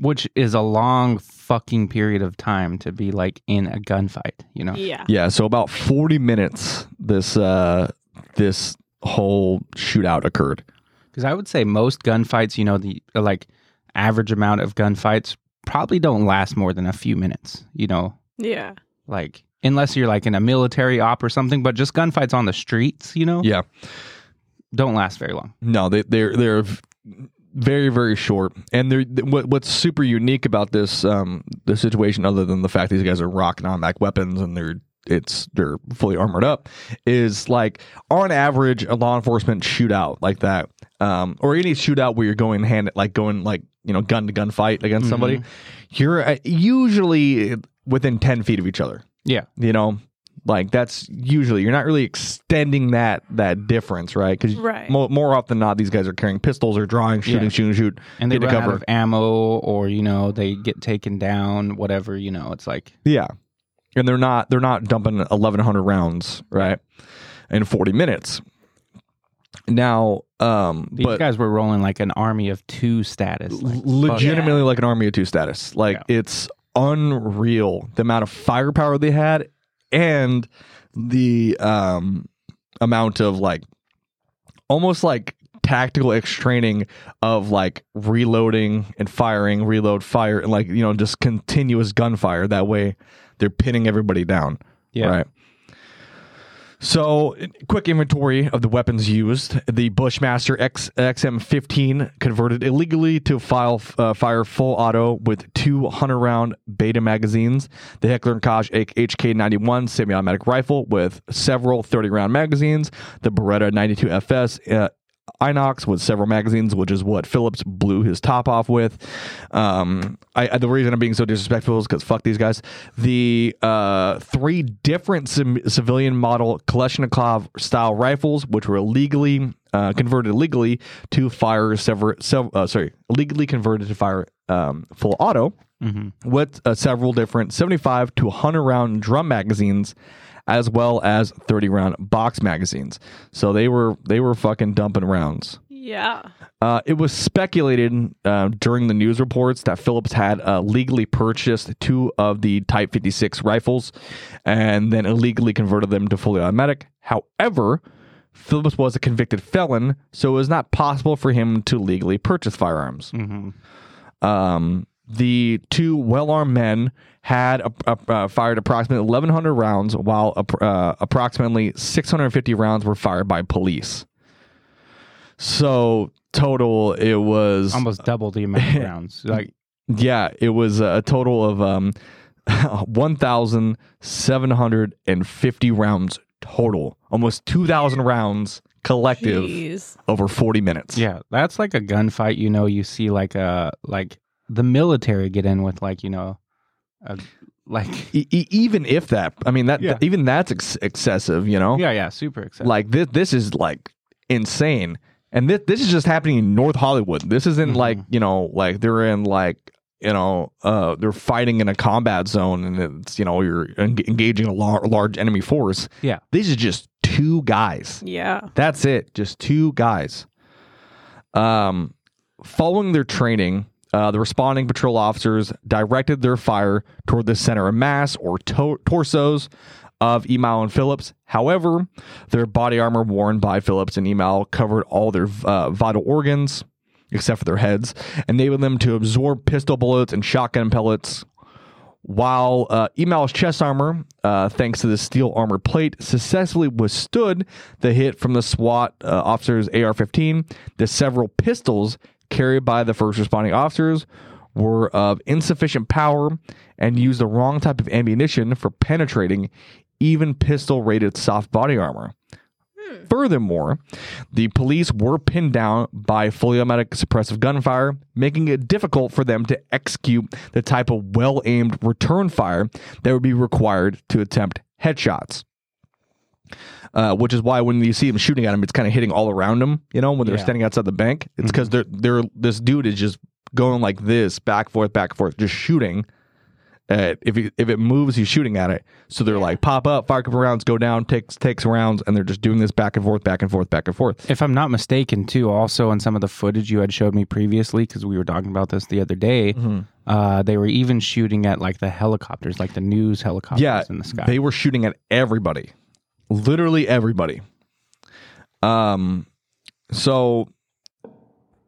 Which is a long fucking period of time to be like in a gunfight, you know? Yeah. Yeah, so about 40 minutes this uh this whole shootout occurred. Because I would say most gunfights, you know, the like average amount of gunfights probably don't last more than a few minutes, you know, Yeah. like unless you're like in a military op or something, but just gunfights on the streets, you know, Yeah. don't last very long. No, they they're they're very very short, and they're what what's super unique about this um the situation, other than the fact these guys are rocking automatic weapons and they're it's they're fully armored up, is like on average a law enforcement shootout like that, um or any shootout where you're going hand like going like you know gun to gun fight against somebody, you're uh, usually within ten feet of each other. Yeah. You know, Like that's usually you're not really extending that that difference, right? Because Right. more, more often than not, these guys are carrying pistols or drawing, shooting, Yeah. shooting, shoot, and they get to run out of ammo or you know they get taken down whatever you know it's like Yeah, and they're not they're not dumping 1,100 rounds, right, in 40 minutes. Now, um, these but guys were rolling like an army of two status like, legitimately like an army of two status. Like it's unreal the amount of firepower they had and the um amount of like almost like tactical X training of like reloading and firing, reload, fire, and like you know just continuous gunfire. That way, they're pinning everybody down. Yeah. Right. So, quick inventory of the weapons used. The Bushmaster X, XM15 converted illegally to file, uh, fire full auto with two 100 round beta magazines. The Heckler Koch HK91 semi automatic rifle with several 30 round magazines. The Beretta 92 FS. Uh, Inox with several magazines, which is what Phillips blew his top off with. Um, I, I- the reason I'm being so disrespectful is because fuck these guys. The uh, three different sim- civilian model Kalashnikov style rifles, which were illegally uh, converted illegally to fire several, sev- uh, sorry, illegally converted to fire um, full auto Mhm. with uh, several different 75 to 100 round drum magazines as well as 30 round box magazines so they were they were fucking dumping rounds Yeah. uh, it was speculated uh, during the news reports that Phillips had uh, legally purchased two of the Type 56 rifles and then illegally converted them to fully automatic. However, Phillips was a convicted felon, so it was not possible for him to legally purchase firearms. Mhm. Um, the two well-armed men had uh, uh, fired approximately 1,100 rounds, while uh, approximately 650 rounds were fired by police. So total, it was almost double the amount of rounds like yeah, it was a total of um, 1,750 rounds total, almost 2,000 rounds collective Jeez. over 40 minutes. yeah that's like a gunfight you know you see like a like the military get in with like you know a, like E- even if that, I mean that Yeah. even that's ex- excessive, you know. yeah yeah super excited Like this, this is like insane, and this this is just happening in North Hollywood. This isn't Mhm. like you know, like they're in like you know, uh, they're fighting in a combat zone, and it's you know you're en- engaging a lar- large enemy force. Yeah. this is just two guys. Yeah. That's it. Just two guys. Um, following their training, uh, the responding patrol officers directed their fire toward the center of mass or to- torsos of Emal and Phillips. However, their body armor worn by Phillips and Emal covered all their uh, vital organs except for their heads, enabling them to absorb pistol bullets and shotgun pellets while uh, Emal's chest armor, uh, thanks to the steel armor plate, successfully withstood the hit from the SWAT uh, officer's AR 15, the several pistols carried by the first responding officers were of insufficient power and used the wrong type of ammunition for penetrating even pistol rated soft body armor. Furthermore, the police were pinned down by fully automatic suppressive gunfire, making it difficult for them to execute the type of well aimed return fire that would be required to attempt headshots. Uh, which is why when you see them shooting at him, it's kind of hitting all around them. You know, when they're Yeah. standing outside the bank, it's because they're they're this dude is just going like this, back forth, back forth, just shooting. Uh, if he, if it moves, he's shooting at it. So they're like pop up, fire a couple rounds, go down, takes takes rounds, and they're just doing this back and forth, back and forth, back and forth. if I'm not mistaken, too, also in some of the footage you had showed me previously, because we were talking about this the other day, Mm-hmm. uh, they were even shooting at like the helicopters, like the news helicopters Yeah, in the sky. they were shooting at everybody, literally everybody. Um, so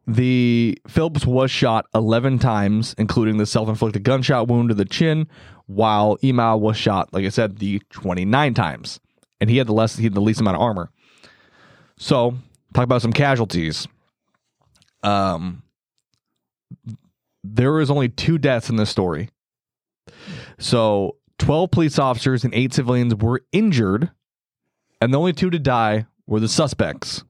the Phillips was shot eleven times, including the self-inflicted gunshot wound to the chin, while Emal was shot, like I said, the twenty-nine times, and he had the less he had the least amount of armor. So, talk about some casualties. Um, there was only two deaths in this story. So, 12 police officers and eight civilians were injured, and the only two to die were the suspects.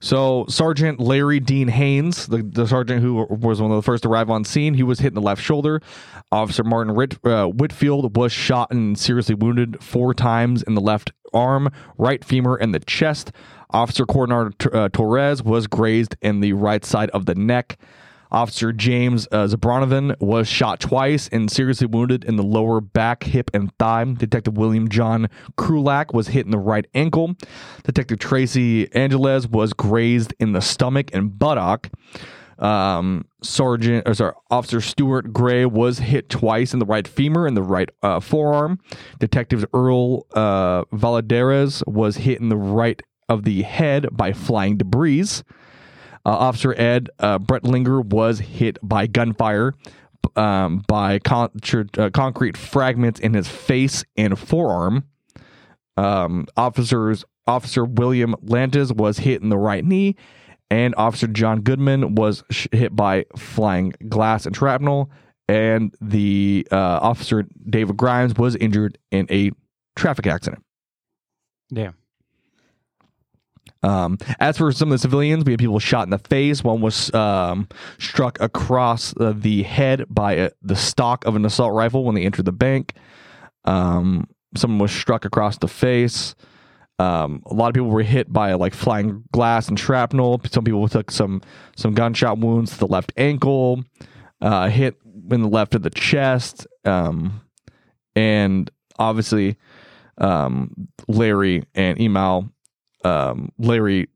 So Sergeant Larry Dean Haynes, the, the sergeant who was one of the first to arrive on scene, he was hit in the left shoulder. Officer Martin Rit, uh, Whitfield was shot and seriously wounded four times in the left arm, right femur, and the chest. Officer Coronado uh, Torres was grazed in the right side of the neck. Officer James uh, Zabranovan was shot twice and seriously wounded in the lower back, hip, and thigh. Detective William John Krulak was hit in the right ankle. Detective Tracy Angeles was grazed in the stomach and buttock. Um, Sergeant, or sorry, Officer Stuart Gray was hit twice in the right femur and the right uh, forearm. Detective Earl uh, Valadares was hit in the right of the head by flying debris. Uh, Officer Ed uh, Brentlinger was hit by gunfire um, by con- uh, concrete fragments in his face and forearm. Um, officers Officer William Lantis was hit in the right knee, and Officer John Goodman was sh- hit by flying glass and shrapnel. And the uh, Officer David Grimes was injured in a traffic accident. Damn. Um, as for some of the civilians, we had people shot in the face. One was um, struck across uh, the head by a, the stock of an assault rifle when they entered the bank. Um, someone was struck across the face. Um, a lot of people were hit by like flying glass and shrapnel. Some people took some some gunshot wounds to the left ankle, uh, hit in the left of the chest, um, and obviously um, Larry and Emal um, Larry,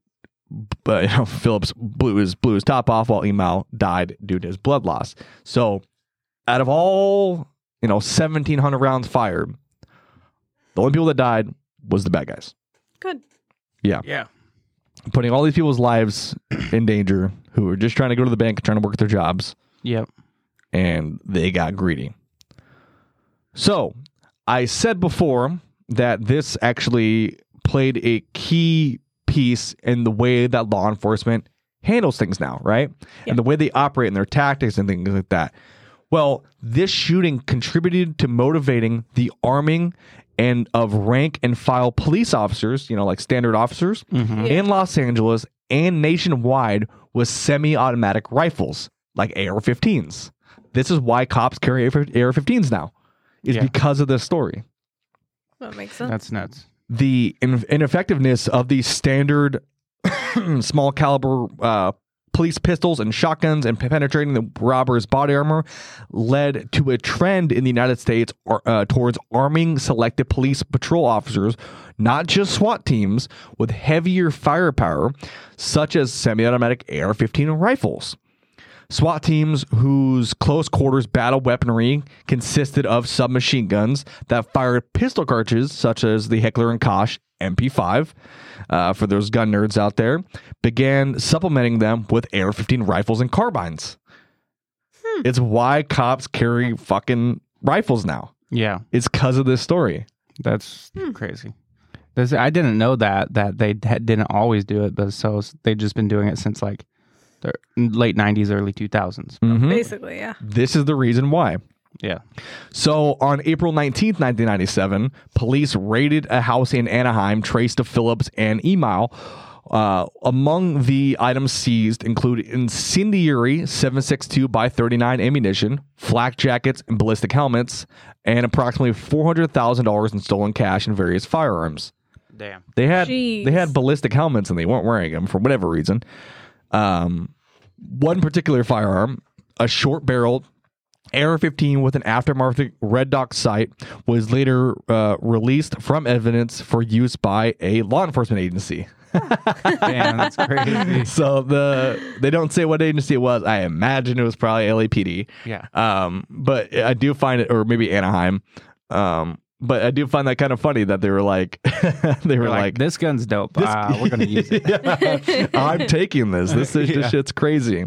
uh, you know, Phillips blew his blew his top off while Emal died due to his blood loss. So, out of all you know, seventeen hundred rounds fired, the only people that died was the bad guys. Good. Yeah, Yeah. putting all these people's lives in danger who were just trying to go to the bank, trying to work their jobs, Yep. and they got greedy. So, I said before that this actually played a key piece in the way that law enforcement handles things now, right? Yeah. And the way they operate and their tactics and things like that. Well, this shooting contributed to motivating the arming and of rank and file police officers, you know, like standard officers Mhm. Yeah. in Los Angeles and nationwide with semi-automatic rifles like AR-15s. This is why cops carry AR-15s now. Is Yeah. because of this story That makes sense. That's nuts. The in- ineffectiveness of these standard small caliber uh, police pistols and shotguns and penetrating the robber's body armor led to a trend in the United States or, uh, towards arming selected police patrol officers, not just SWAT teams, with heavier firepower, such as semi automatic AR 15 rifles. SWAT teams whose close quarters battle weaponry consisted of submachine guns that fired pistol cartridges, such as the Heckler and Koch MP5, uh, for those gun nerds out there, began supplementing them with AR 15 rifles and carbines. It's why cops carry fucking rifles now. Yeah. It's because of this story. That's crazy. This, I didn't know that that they didn't always do it, but so they've just been doing it since like the late '90s, early 2000s. Mhm. Basically, yeah. This is the reason why. Yeah. So on April 19th, 1997, police raided a house in Anaheim traced to Phillips and Emal. Uh, among the items seized include incendiary 762 by 39 ammunition, flak jackets, and ballistic helmets, and approximately $400,000 in stolen cash and various firearms. Damn. They had Jeez. they had ballistic helmets and they weren't wearing them for whatever reason. Um, one particular firearm, a short-barreled AR-15 with an aftermarket red dot sight, was later uh, released from evidence for use by a law enforcement agency. Damn, that's crazy. so the they don't say what agency it was. I imagine it was probably LAPD. Yeah. Um, but I do find it, or maybe Anaheim. Um, but I do find that kind of funny that they were like, they were like, like, this gun's dope. uh, we're gonna use it. Yeah, I'm taking this. This is Yeah. this shit's crazy.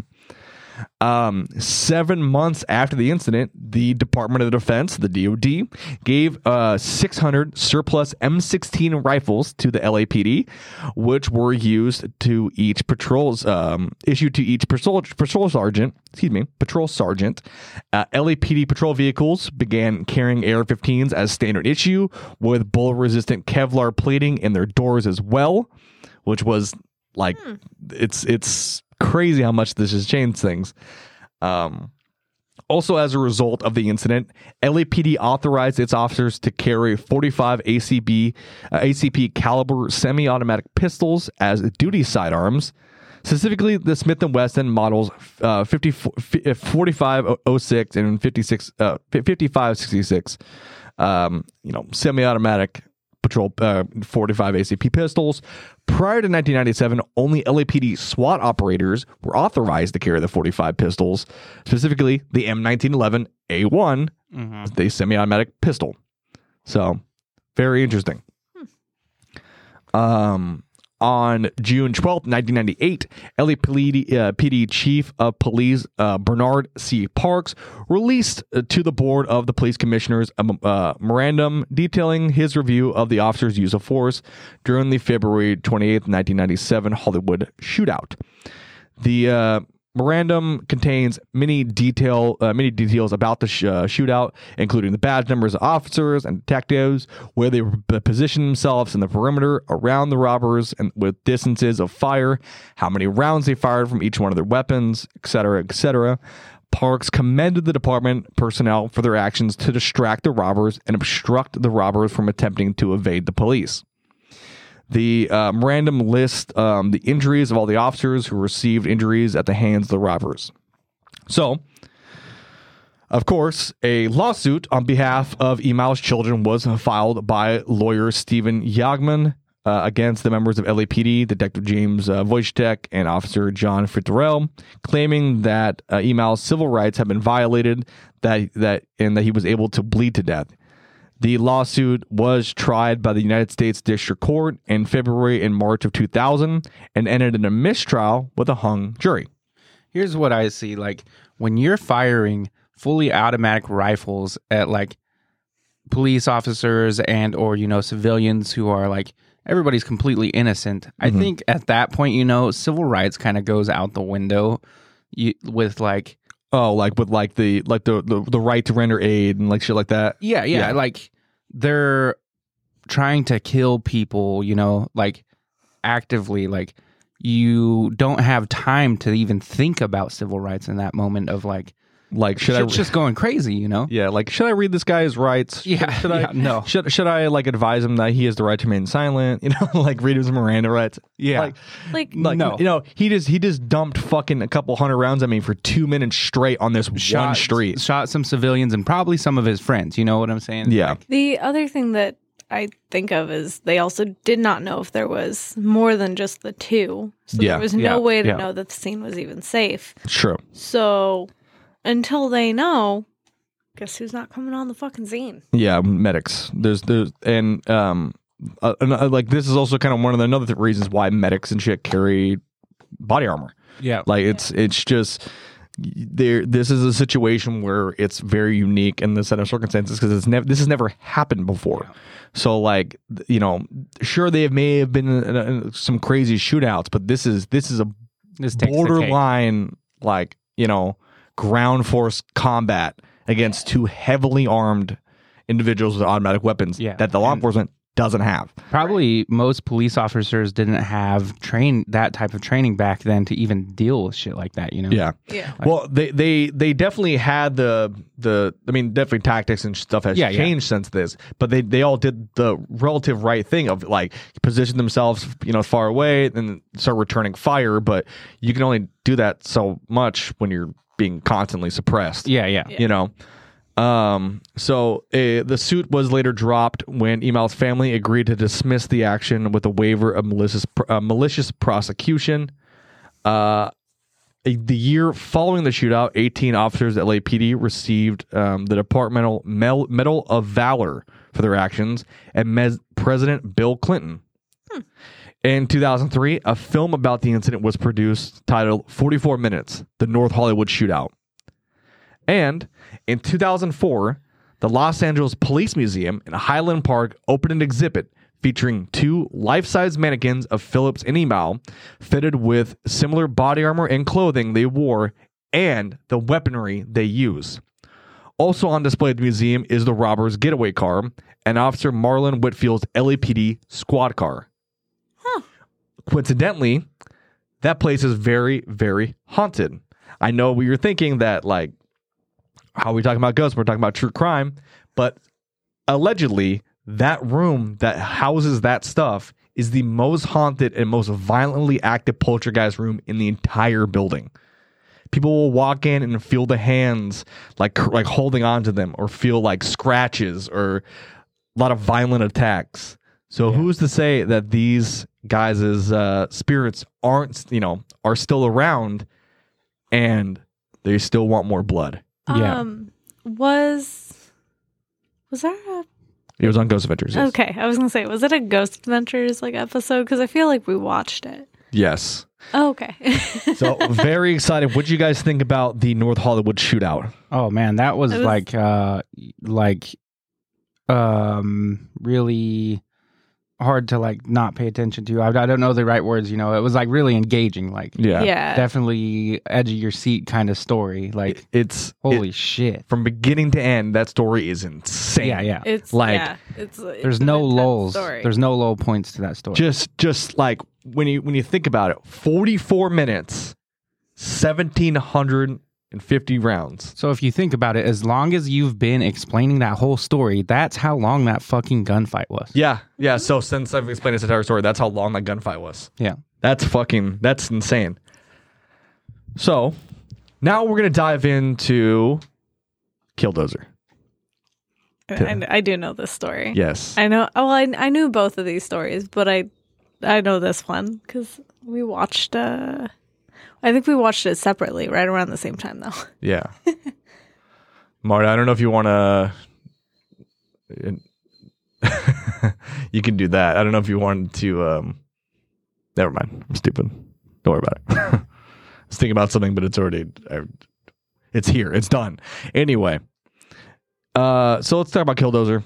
Um, seven months after the incident, the Department of Defense, the DoD, gave uh, 600 surplus M16 rifles to the LAPD, which were used to each patrols um, issued to each patrol patrol sergeant. Excuse me, patrol sergeant. Uh, LAPD patrol vehicles began carrying AR-15s as standard issue, with bullet-resistant Kevlar plating in their doors as well, which was Like it's it's crazy how much this has changed things. Um, also, as a result of the incident, LAPD authorized its officers to carry 45 ACB, uh, ACP caliber semi-automatic pistols as duty sidearms. Specifically, the Smith and Wesson models uh, 50, 4506 and 56, uh, 5566. Um, you know, semi-automatic patrol uh, 45 ACP pistols. Prior to 1997, only LAPD SWAT operators were authorized to carry the 45 pistols, specifically the M1911 A1, the semi-automatic pistol. So, very interesting. Um, on June 12th, 1998, LAPD uh, PD Chief of Police uh, Bernard C. Parks released uh, to the board of the police commissioners a uh, memorandum detailing his review of the officer's use of force during the February 28th, 1997 Hollywood shootout. The uh, memorandum contains many detail, uh, many details about the sh- uh, shootout, including the badge numbers of officers and detectives, where they p- positioned themselves in the perimeter around the robbers, and with distances of fire, how many rounds they fired from each one of their weapons, etc., etc. Parks commended the department personnel for their actions to distract the robbers and obstruct the robbers from attempting to evade the police. The um, random list um, the injuries of all the officers who received injuries at the hands of the robbers. So, of course, a lawsuit on behalf of Emal's children was filed by lawyer Stephen Yagman uh, against the members of LAPD, Detective James uh, Wojtek, and Officer John Fitzgerald, claiming that uh, civil rights have been violated, that that and that he was able to bleed to death. The lawsuit was tried by the United States District Court in February and March of 2000 and ended in a mistrial with a hung jury. Here's what I see like when you're firing fully automatic rifles at like police officers and or you know civilians who are like everybody's completely innocent. I mm-hmm. think at that point you know civil rights kind of goes out the window you, with like Oh, like with like the like the, the the right to render aid and like shit like that. yeah, yeah, Yeah. like they're trying to kill people, you know, like actively like you don't have time to even think about civil rights in that moment of like Like should shit's I just going crazy, you know? Yeah, like should I read this guy's rights? Yeah, should yeah, I no. Should should I like advise him that he has the right to remain silent? You know, like read his Miranda rights. Yeah. like Like, like No. you know he just he just dumped fucking a couple hundred rounds at me for two minutes straight on this one street. shot some civilians and probably some of his friends. You know what I'm saying? Yeah, the other thing that I think of is they also did not know if there was more than just the two. So Yeah, there was no yeah, way to yeah. know that the scene was even safe. true. So until they know, guess who's not coming on the fucking scene? Yeah, medics. There's there's and um uh, and, uh, like this is also kind of one of the another th- reasons why medics and shit carry body armor. yeah. Like it's it's just there. This is a situation where it's very unique in the set of circumstances because it's never this has never happened before. So like you know, sure they have, may have been in, in some crazy shootouts, but this is this is a This takes the borderline like you know ground force combat against two heavily armed individuals with automatic weapons Yeah. that the law And- enforcement doesn't have. Probably most police officers didn't have train that type of training back then to even deal with shit like that. You know? Yeah. Yeah. Well, they they they definitely had the the I mean definitely tactics and stuff has Yeah, yeah. changed since this, but they they all did the relative right thing of like position themselves you know far away and start returning fire, but you can only do that so much when you're being constantly suppressed. Yeah. Yeah. You know. Um, so uh, the suit was later dropped when Emal's family agreed to dismiss the action with a waiver of malicious uh, malicious prosecution. Uh, a- the year following the shootout, 18 officers at LAPD received um, the Departmental Mel- Medal of Valor for their actions, and Mes- President Bill Clinton. In 2003, a film about the incident was produced titled 44 Minutes The North Hollywood Shootout. And in 2004, the Los Angeles Police Museum in Highland Park opened an exhibit featuring two life size mannequins of Phillips and Emal, fitted with similar body armor and clothing they wore and the weaponry they use. Also on display at the museum is the robber's getaway car and Officer Marlon Whitfield's LAPD squad car. Coincidentally, that place is very, very haunted. I know we were thinking that, like, how are we talking about ghosts? We're talking about true crime, but allegedly, that room that houses that stuff is the most haunted and most violently active poltergeist room in the entire building. People will walk in and feel the hands like like holding on to them, or feel like scratches, or a lot of violent attacks. So Yeah. who's to say that these guys' uh, spirits aren't, you know, are still around, and they still want more blood? Yeah. Um, was was there a It was on Ghost Adventures. Yes. okay? I was gonna say, was it a Ghost Adventures like episode? Because I feel like we watched it. Yes. Oh, okay. So very excited. What do you guys think about the North Hollywood shootout? Oh man, that was, It was- like uh like um really hard to like not pay attention to. I, I, don't know the right words, you know. It was like really engaging, like yeah, yeah. definitely edge of your seat kind of story. Like it, it's holy it, shit from beginning to end. That story is insane. Yeah, yeah. It's like yeah. It's, it's there's no lulls. Story. There's no low points to that story. Just just like when you when you think about it, 44 minutes, 1700 in 50 rounds. So if you think about it, as long as you've been explaining that whole story, that's how long that fucking gunfight was. Yeah. Yeah. So since I've explained this entire story, that's how long that gunfight was. Yeah. That's fucking, that's insane. So now we're going to dive into Killdozer. I, I, do know this story. Yes. I know. Well, I, I knew both of these stories, but I I know this one because we watched uh, I think we watched it separately, right around the same time, though. Yeah. Marta, I don't know if you want to. you can do that. I don't know if you wanted to. Um, never mind. I'm stupid. Don't worry about it. I was thinking about something, but it's already. I, it's here. It's done. Anyway. Uh, so let's talk about Killdozer.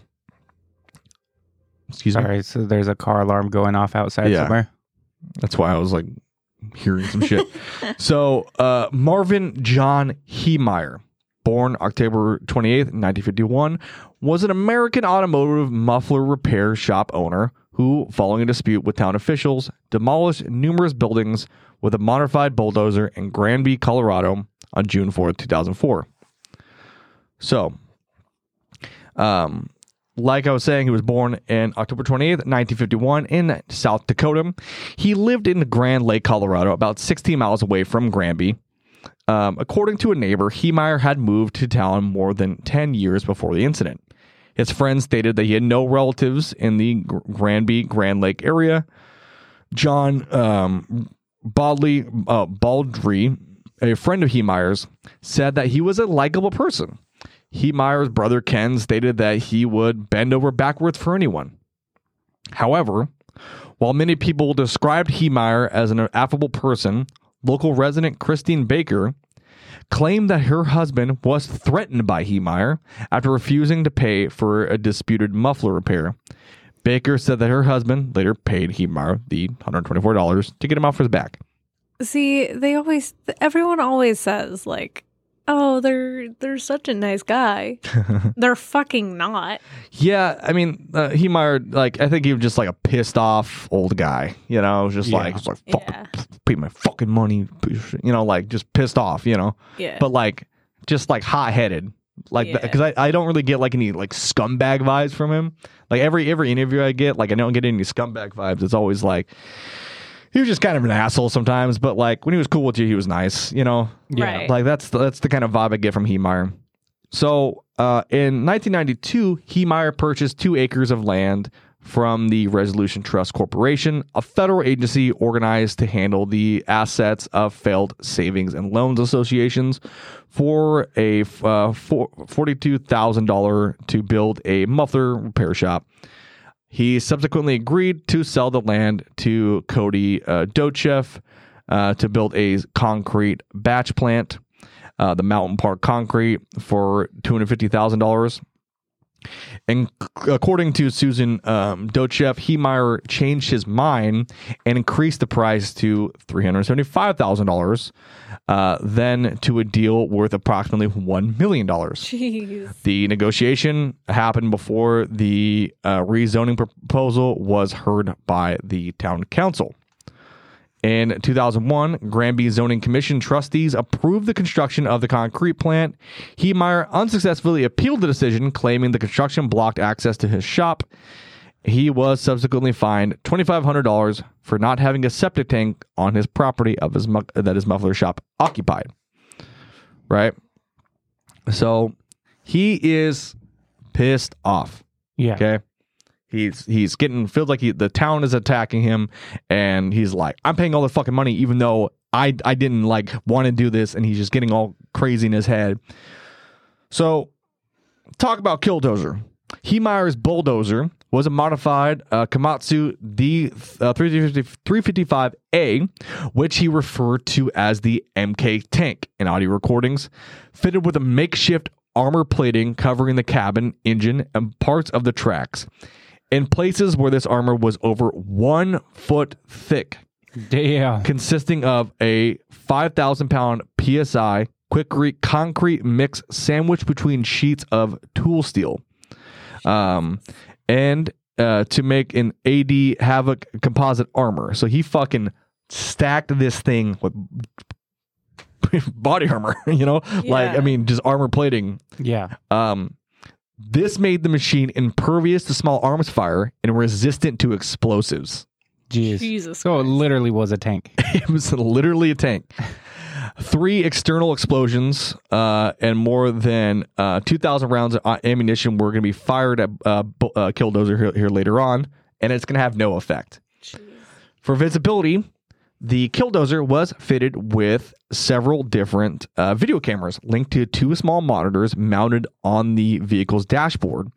Excuse me. All right, so there's a car alarm going off outside Yeah. somewhere. That's why I was like hearing some shit. So, uh, Marvin John Heemeyer, born October 28th, 1951, was an American automotive muffler repair shop owner who, following a dispute with town officials, demolished numerous buildings with a modified bulldozer in Granby, Colorado on June 4th, 2004. So, um, like I was saying, he was born in October 28th, 1951, in South Dakota. He lived in Grand Lake, Colorado, about 16 miles away from Granby. Um, according to a neighbor, Heemeyer had moved to town more than 10 years before the incident. His friends stated that he had no relatives in the Granby, Grand Lake area. John um, Baldley, uh, Baldry, a friend of Heemeyer's, said that he was a likable person. Heemeyer's brother Ken stated that he would bend over backwards for anyone. However, while many people described Heemeyer as an affable person, local resident Christine Baker claimed that her husband was threatened by Heemeyer after refusing to pay for a disputed muffler repair. Baker said that her husband later paid Heemeyer the $124 to get him off his back. See, they always, everyone always says like, "Oh, they're they're such a nice guy." they're fucking not. Yeah, I mean, uh, Heemeyer, like, I think he was just like a pissed off old guy, you know, just like, Yeah. he's like, fuck, Yeah. pay my fucking money, you know, like just pissed off, you know, Yeah. but like, just like hot headed. Like, Yeah. because I, I don't really get like any like scumbag vibes from him. Like every every interview I get, like I don't get any scumbag vibes. It's always like he was just kind of an asshole sometimes, but like when he was cool with you, he was nice. You know, Right. like that's the, that's the kind of vibe I get from Heemeyer. So uh, in 1992, Heemeyer purchased two acres of land from the Resolution Trust Corporation, a federal agency organized to handle the assets of failed savings and loans associations, for a uh, $42,000 to build a muffler repair shop. He subsequently agreed to sell the land to Cody uh, Docheff uh, to build a concrete batch plant, uh, the Mountain Park Concrete, for $250,000. And according to Susan um, Docheff, Heemeyer changed his mind and increased the price to $375,000, uh, then to a deal worth approximately $1 million. Jeez. The negotiation happened before the uh, rezoning proposal was heard by the town council. In 2001, Granby Zoning Commission trustees approved the construction of the concrete plant. Heemeyer unsuccessfully appealed the decision, claiming the construction blocked access to his shop. He was subsequently fined $2,500 for not having a septic tank on his property of his mu- that his muffler shop occupied. Right? So he is pissed off. Yeah. Okay. He's he's getting feels like he, the town is attacking him, and he's like, I'm paying all the fucking money, even though I I didn't like want to do this, and he's just getting all crazy in his head. So, talk about Killdozer. Heemeyer's bulldozer was a modified uh, Komatsu D uh, 355A, which he referred to as the MK tank in audio recordings, fitted with a makeshift armor plating covering the cabin, engine, and parts of the tracks. In places where this armor was over one foot thick, Damn. consisting of a 5,000 pound PSI quick concrete mix sandwiched between sheets of tool steel. Um, and uh, to make an AD Havoc composite armor. So he fucking stacked this thing with body armor, you know? Like, I mean, just armor plating. Yeah. Um, this made the machine impervious to small arms fire and resistant to explosives. Jeez. Jesus. So it literally was a tank. it was literally a tank. Three external explosions uh, and more than uh, 2,000 rounds of ammunition were going to be fired at uh, Bu- uh, Killdozer here, here later on, and it's going to have no effect. Jeez. For visibility, the Killdozer was fitted with several different uh, video cameras linked to two small monitors mounted on the vehicle's dashboard.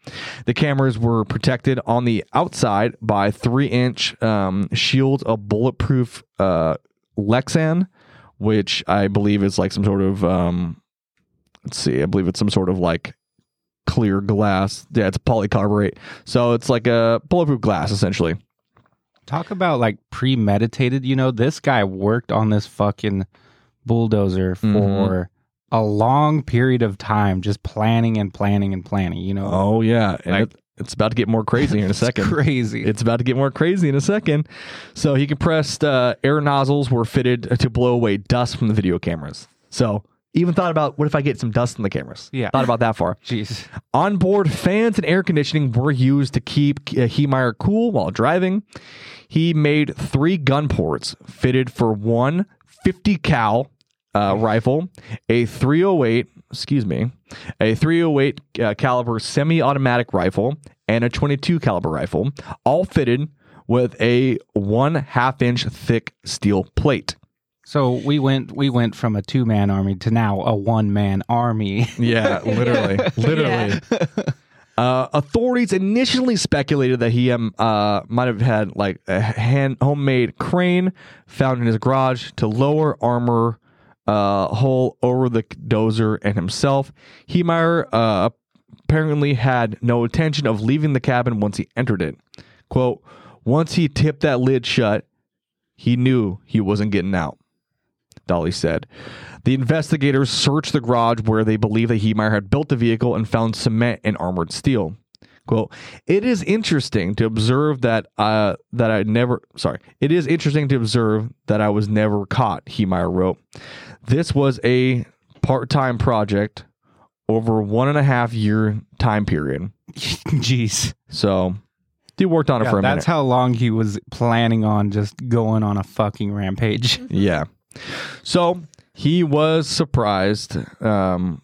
The cameras were protected on the outside by three inch um, shields of bulletproof uh, Lexan, which I believe is like some sort of, um, let's see, I believe it's some sort of like clear glass. Yeah, it's polycarbonate. So it's like a bulletproof glass essentially. Talk about like premeditated. You know, this guy worked on this fucking bulldozer for Mhm. a long period of time, just planning and planning and planning. You know, Oh yeah, and Like- it, it's about to get more crazy in a It's second. crazy. It's about to get more crazy in a second. So he compressed uh, air nozzles were fitted to blow away dust from the video cameras. So even thought about what if I get some dust in the cameras? Yeah. thought about that far. Jeez. Onboard fans and air conditioning were used to keep uh, Heemeyer cool while driving. He made three gun ports fitted for one 50 cal uh, rifle, a 308, excuse me, a 308 uh, caliber semi-automatic rifle, and a 22 caliber rifle, all fitted with a one half inch thick steel plate. So we went we went from a two man army to now a one man army. Yeah, literally, literally. Uh, authorities initially speculated that he um, uh, might have had like a hand homemade crane found in his garage to lower armor uh, hole over the dozer and himself. Heemeyer uh, apparently had no intention of leaving the cabin once he entered it. "Quote: Once he tipped that lid shut, he knew he wasn't getting out." Dolly said. The investigators searched the garage where they believe that Heemeyer had built the vehicle and found cement and armored steel. Quote, it is interesting to observe that uh that I never sorry. It is interesting to observe that I was never caught, Heemeyer wrote. This was a part-time project over one and a half year time period. Jeez. So he worked on it Yeah, for a that's minute. how long he was planning on just going on a fucking rampage. Yeah. So he was surprised um,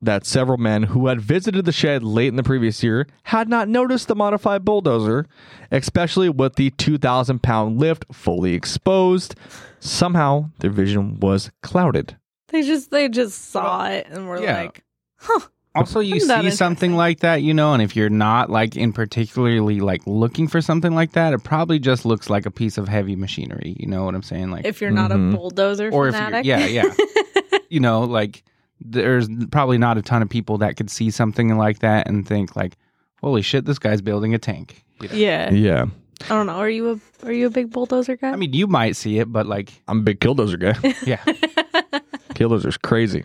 that several men who had visited the shed late in the previous year had not noticed the modified bulldozer, especially with the 2,000 pound lift fully exposed. Somehow their vision was clouded. They just they just saw it and were Yeah. like, huh. Also, you see something like that, you know, and if you're not like in particularly like looking for something like that, it probably just looks like a piece of heavy machinery. You know what I'm saying? Like, If you're not Mhm. a bulldozer Or if you're- fanatic. yeah, yeah. you know, like there's probably not a ton of people that could see something like that and think like, "Holy shit, this guy's building a tank." You know? yeah. Yeah. I don't know. Are you a are you a big bulldozer guy? I mean, you might see it, but like, I'm a big killdozer guy. yeah, Killdozer's crazy.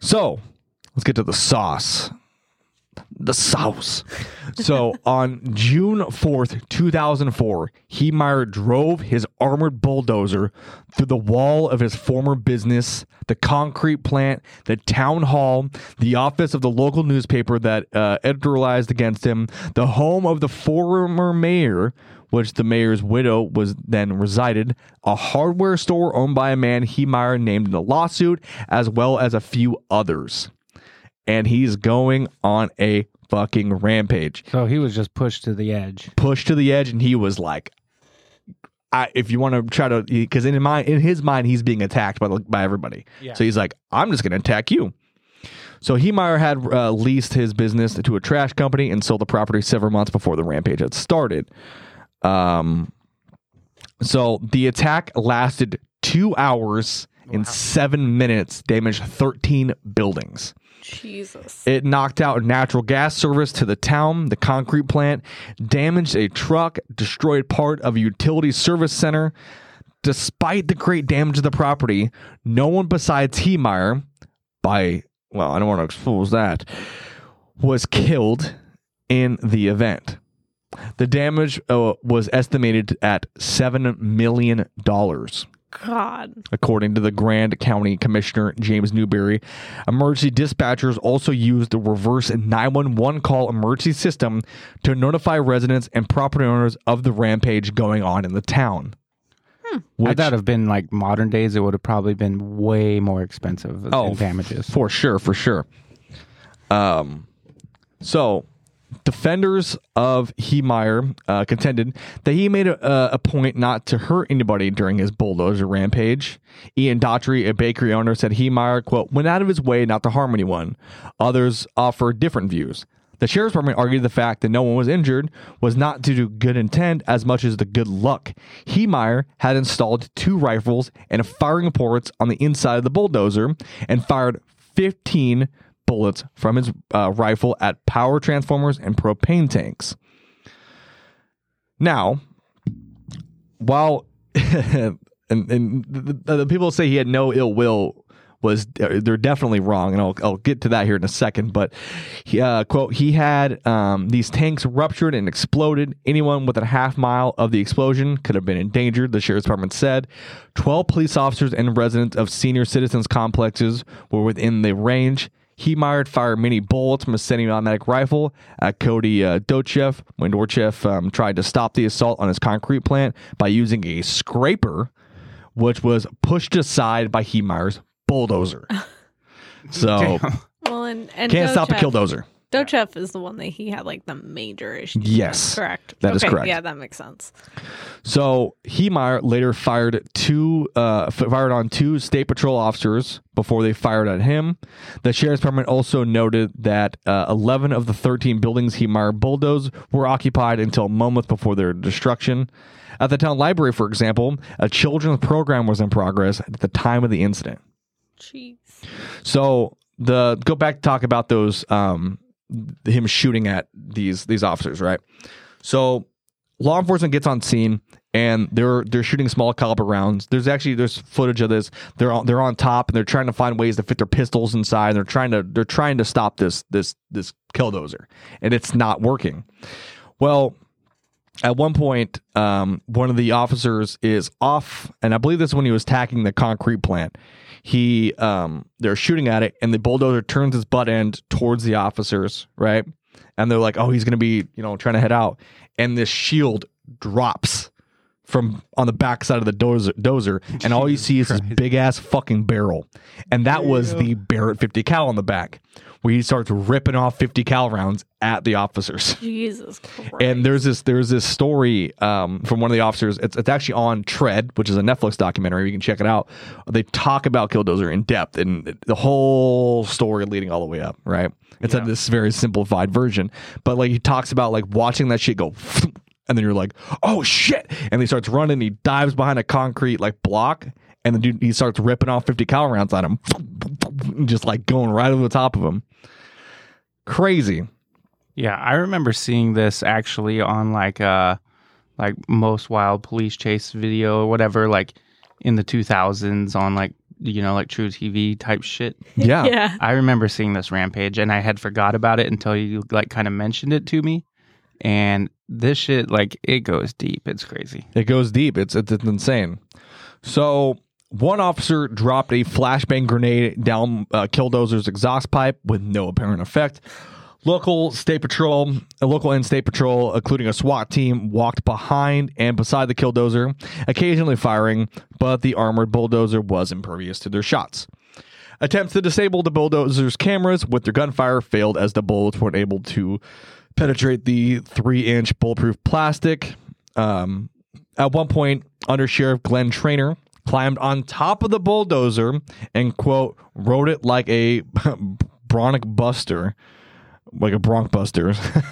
So let's get to the sauce. the sauce. So on June 4th, 2004, Heemeyer drove his armored bulldozer through the wall of his former business, the concrete plant, the town hall, the office of the local newspaper that uh, editorialized against him, the home of the former mayor, which the mayor's widow was then resided, a hardware store owned by a man Heemeyer named in the lawsuit, as well as a few others. And he's going on a fucking rampage. So he was just pushed to the edge. pushed to the edge and he was like I, if you want to try to because in my in his mind he's being attacked by the, by everybody. Yeah. so he's like i'm just going to attack you. So Heemeyer had uh, leased his business to a trash company and sold the property several months before the rampage had started. Um so the attack lasted two hours and seven minutes damaged 13 buildings Jesus. it knocked out natural gas service to the town, the concrete plant, damaged a truck, destroyed part of a utility service center. Despite the great damage to the property, no one besides Heemeyer, by, well, I don't want to expose that, was killed in the event. The damage uh, was estimated at $7 million God. according to the Grand County Commissioner James Newberry. Emergency dispatchers also used the reverse 911 call emergency system to notify residents and property owners of the rampage going on in the town. Would that have been like modern days? It would have probably been way more expensive Oh, damages. for sure, for sure. Um, so defenders of Heemeyer uh, contended that he made a, a point not to hurt anybody during his bulldozer rampage. Ian Daugherty, a bakery owner, said Heemeyer, quote, went out of his way not to harm anyone. Others offered different views. The sheriff's department argued the fact that no one was injured was not due to good intent as much as the good luck. Heemeyer had installed two rifles and a firing ports on the inside of the bulldozer and fired 15 bullets from his uh, rifle at power transformers and propane tanks. Now, while and, and the, the people say he had no ill will was they're definitely wrong, and I'll I'll get to that here in a second. But he, uh, quote he had um, these tanks ruptured and exploded. Anyone within a half mile of the explosion could have been endangered. The sheriff's department said twelve police officers and residents of senior citizens complexes were within the range. Heemeyer fired many bullets from a semi-automatic rifle at Cody uh, Docheff when Docheff um, tried to stop the assault on his concrete plant by using a scraper, which was pushed aside by Heemeyer's bulldozer. So Well, and and can't stop a Docheff- killdozer. Docheff is the one that he had like the major issues. with, Yes, correct. that is Okay, correct. Yeah, that makes sense. So Heemeyer later fired two, uh, fired on two state patrol officers before they fired at him. The sheriff's department also noted that uh, 11 of the 13 buildings Heemeyer bulldozed were occupied until moments before their destruction. At the town library, for example, a children's program was in progress at the time of the incident. Jeez. So the go back to talk about those um him shooting at these these officers, right? So law enforcement gets on scene and they're they're shooting small caliber rounds. There's actually there's footage of this. They're on they're on top and they're trying to find ways to fit their pistols inside. They're trying to they're trying to stop this this this killdozer, and it's not working. Well, at one point, um, one of the officers is off, and I believe this is when he was attacking the concrete plant. He, um, they're shooting at it, and the bulldozer turns his butt end towards the officers, right? And they're like, "Oh, he's gonna be, you know, trying to head out," and this shield drops from on the back side of the dozer, dozer and all you see is this big ass fucking barrel, and that was the Barrett 50 cal on the back, where he starts ripping off 50 cal rounds at the officers. Jesus Christ. And there's this there's this story um, from one of the officers. It's, it's actually on Tread, which is a Netflix documentary. You can check it out. They talk about Killdozer in depth and the whole story leading all the way up. Right? It's a, this very simplified version, but like he talks about like watching that shit go. And then you're like, oh shit! And he starts running. He dives behind a concrete like block, and the dude he starts ripping off 50 cal rounds at him, just like going right over the top of him. Crazy. Yeah, I remember seeing this actually on like uh like most wild police chase video or whatever, like in the two thousands on like you know, like truTV type shit. Yeah. Yeah. I remember seeing this rampage and I had forgot about it until you like kind of mentioned it to me. And this shit, like, it goes deep. It's crazy. It goes deep. It's, it's it's insane. So one officer dropped a flashbang grenade down uh, Killdozer's exhaust pipe with no apparent effect. Local state patrol, a local and state patrol, including a SWAT team, walked behind and beside the Killdozer, occasionally firing, but the armored bulldozer was impervious to their shots. Attempts to disable the bulldozer's cameras with their gunfire failed as the bullets weren't able to penetrate the three inch bulletproof plastic. Um, at one point, Under Sheriff Glenn Trainor climbed on top of the bulldozer and, quote, rode it like a Bronc buster, like a Bronc buster.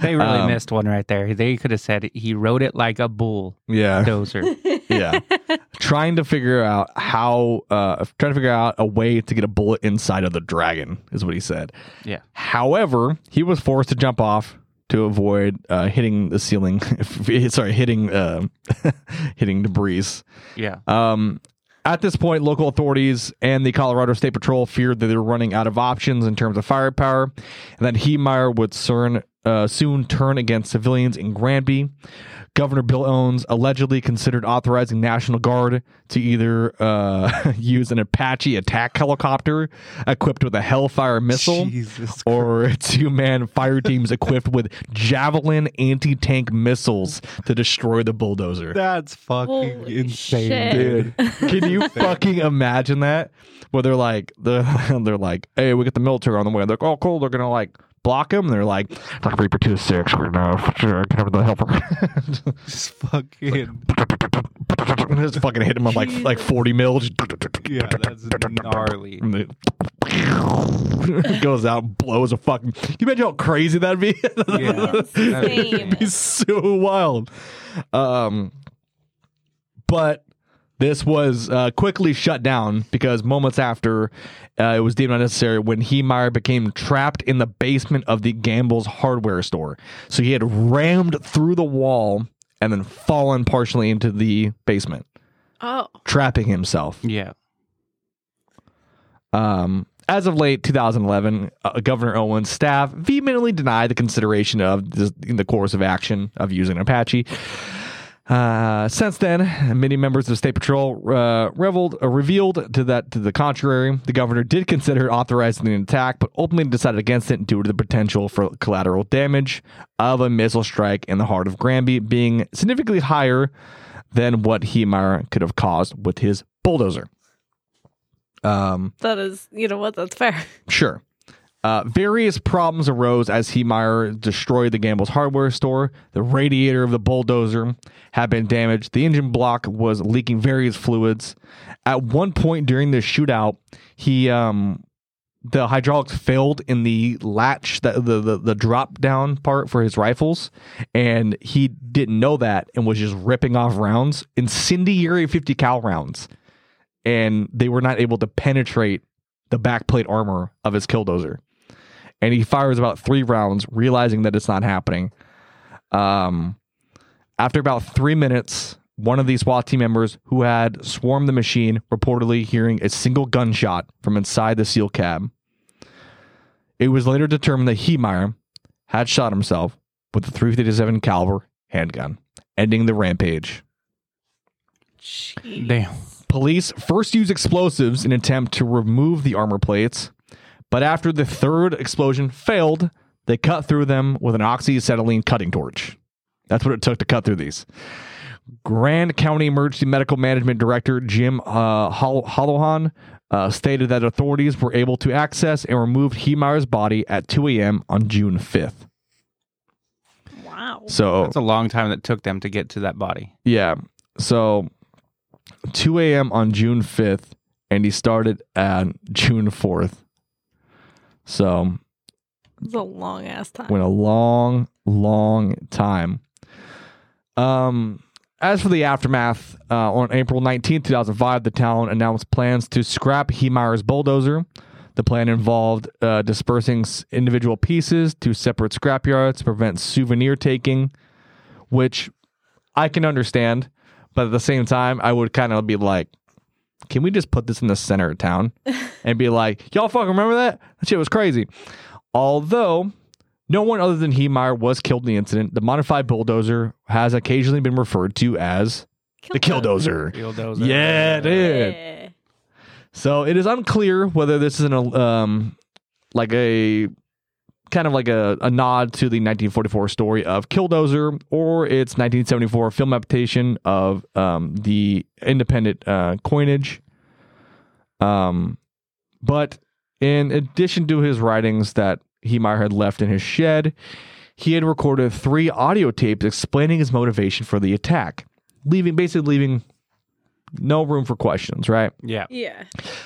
They really Um, missed one right there. They could have said he rode it like a bull yeah. dozer. yeah trying to figure out how uh trying to figure out a way to get a bullet inside of the dragon is what he said Yeah. however he was forced to jump off to avoid uh hitting the ceiling sorry hitting uh hitting debris Yeah. um at this point, local authorities and the Colorado State Patrol feared that they were running out of options in terms of firepower, and that Heemeyer would soon, uh, soon turn against civilians in Granby. Governor Bill Owens allegedly considered authorizing National Guard to either uh, use an Apache attack helicopter equipped with a Hellfire missile Jesus or two man fire teams equipped with Javelin anti tank missiles to destroy the bulldozer. That's fucking Holy insane, shit. dude. Can you fucking imagine that? Where they're like, they're, they're like, hey, we get the military on the way. They're like, oh, cool. They're gonna like block him. They're like, like Reaper two six. We're gonna sure, cover the helper. Just fucking Just fucking hit him with like like forty mil. Just yeah, that's gnarly. It goes out, blows a fucking. Can you imagine how crazy that'd be? Yeah. Insane. He's so wild. Um, but this was uh, quickly shut down because moments after uh, it was deemed unnecessary when Heemeyer became trapped in the basement of the Gamble's hardware store. So he had rammed through the wall and then fallen partially into the basement, Oh. trapping himself. Yeah. Um, as of late 2011, uh, Governor Owens' staff vehemently denied the consideration of this, in the course of action of using Apache. Uh, since then, many members of State Patrol uh, reveled, uh, revealed to that to the contrary. The governor did consider authorizing the attack, but ultimately decided against it due to the potential for collateral damage of a missile strike in the heart of Granby being significantly higher than what Heemeyer could have caused with his bulldozer. Um, That is, you know what? That's fair. Sure. Uh, various problems arose as Heemeyer destroyed the Gamble's hardware store. The radiator of the bulldozer had been damaged. The engine block was leaking various fluids. At one point during the shootout, he um, the hydraulics failed in the latch, the, the the the drop down part for his rifles, and he didn't know that and was just ripping off rounds, incendiary fifty cal rounds, and they were not able to penetrate the backplate armor of his killdozer. And he fires about three rounds, realizing that it's not happening. Um, after about three minutes, one of these SWAT team members who had swarmed the machine reportedly hearing a single gunshot from inside the seal cab. It was later determined that Heemeyer had shot himself with a 357 caliber handgun, ending the rampage. Jeez. Damn. Police first used explosives in an attempt to remove the armor plates, but after the third explosion failed, they cut through them with an oxyacetylene cutting torch. That's what it took to cut through these. Grand County Emergency Medical Management Director Jim uh, Hol- Holahan uh, stated that authorities were able to access and remove Heemeyer's body at 2 a.m. on June 5th. Wow. So That's a long time that took them to get to that body. Yeah. So 2 a.m. on June 5th, and he started at June 4th. So It's a long ass time. went a long, long time. Um, as for the aftermath, uh, on April 19th, 2005, the town announced plans to scrap Heemeyer's bulldozer. The plan involved uh, dispersing s- individual pieces to separate scrapyards to prevent souvenir taking, which I can understand. But at the same time, I would kind of be like, can we just put this in the center of town and be like, y'all fucking remember that? That shit was crazy. Although no one other than Heemeyer was killed in the incident, the modified bulldozer has occasionally been referred to as the killdozer. Killdozer. Yeah, dude. Yeah. So it is unclear whether this is an um like a kind of like a, a nod to the 1944 story of Killdozer or its 1974 film adaptation of um, the independent uh, coinage. Um, but in addition to his writings that Heemeyer had left in his shed, he had recorded three audio tapes explaining his motivation for the attack, leaving basically leaving no room for questions, right? Yeah. Yeah.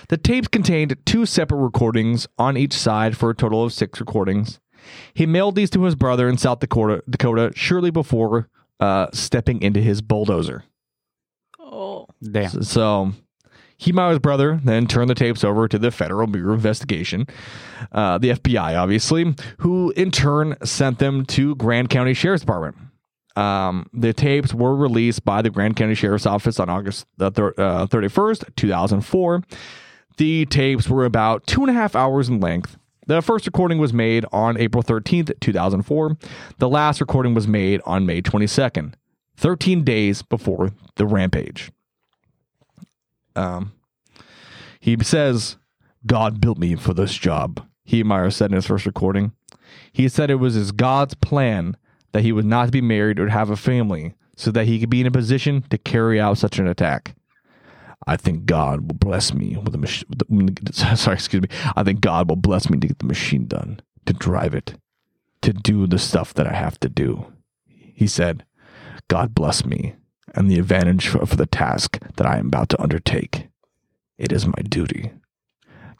The tapes contained two separate recordings on each side for a total of six recordings. He mailed these to his brother in South Dakota, Dakota shortly before uh, stepping into his bulldozer. Oh. Damn. So, he mailed his brother then turned the tapes over to the Federal Bureau of Investigation, uh, the FBI, obviously, who in turn sent them to Grand County Sheriff's Department. Um, the tapes were released by the Grand County Sheriff's Office on August the thir- uh, 31st, 2004. The tapes were about two and a half hours in length. The first recording was made on April 13th, 2004. The last recording was made on May 22nd, 13 days before the rampage. Um, he says, God built me for this job, Heemeyer said in his first recording. He said it was his God's plan that he was not to be married or have a family so that he could be in a position to carry out such an attack. I think God will bless me with a machine. Sorry, excuse me. I think God will bless me to get the machine done, to drive it, to do the stuff that I have to do. He said, God bless me and the advantage for, for the task that I am about to undertake. It is my duty.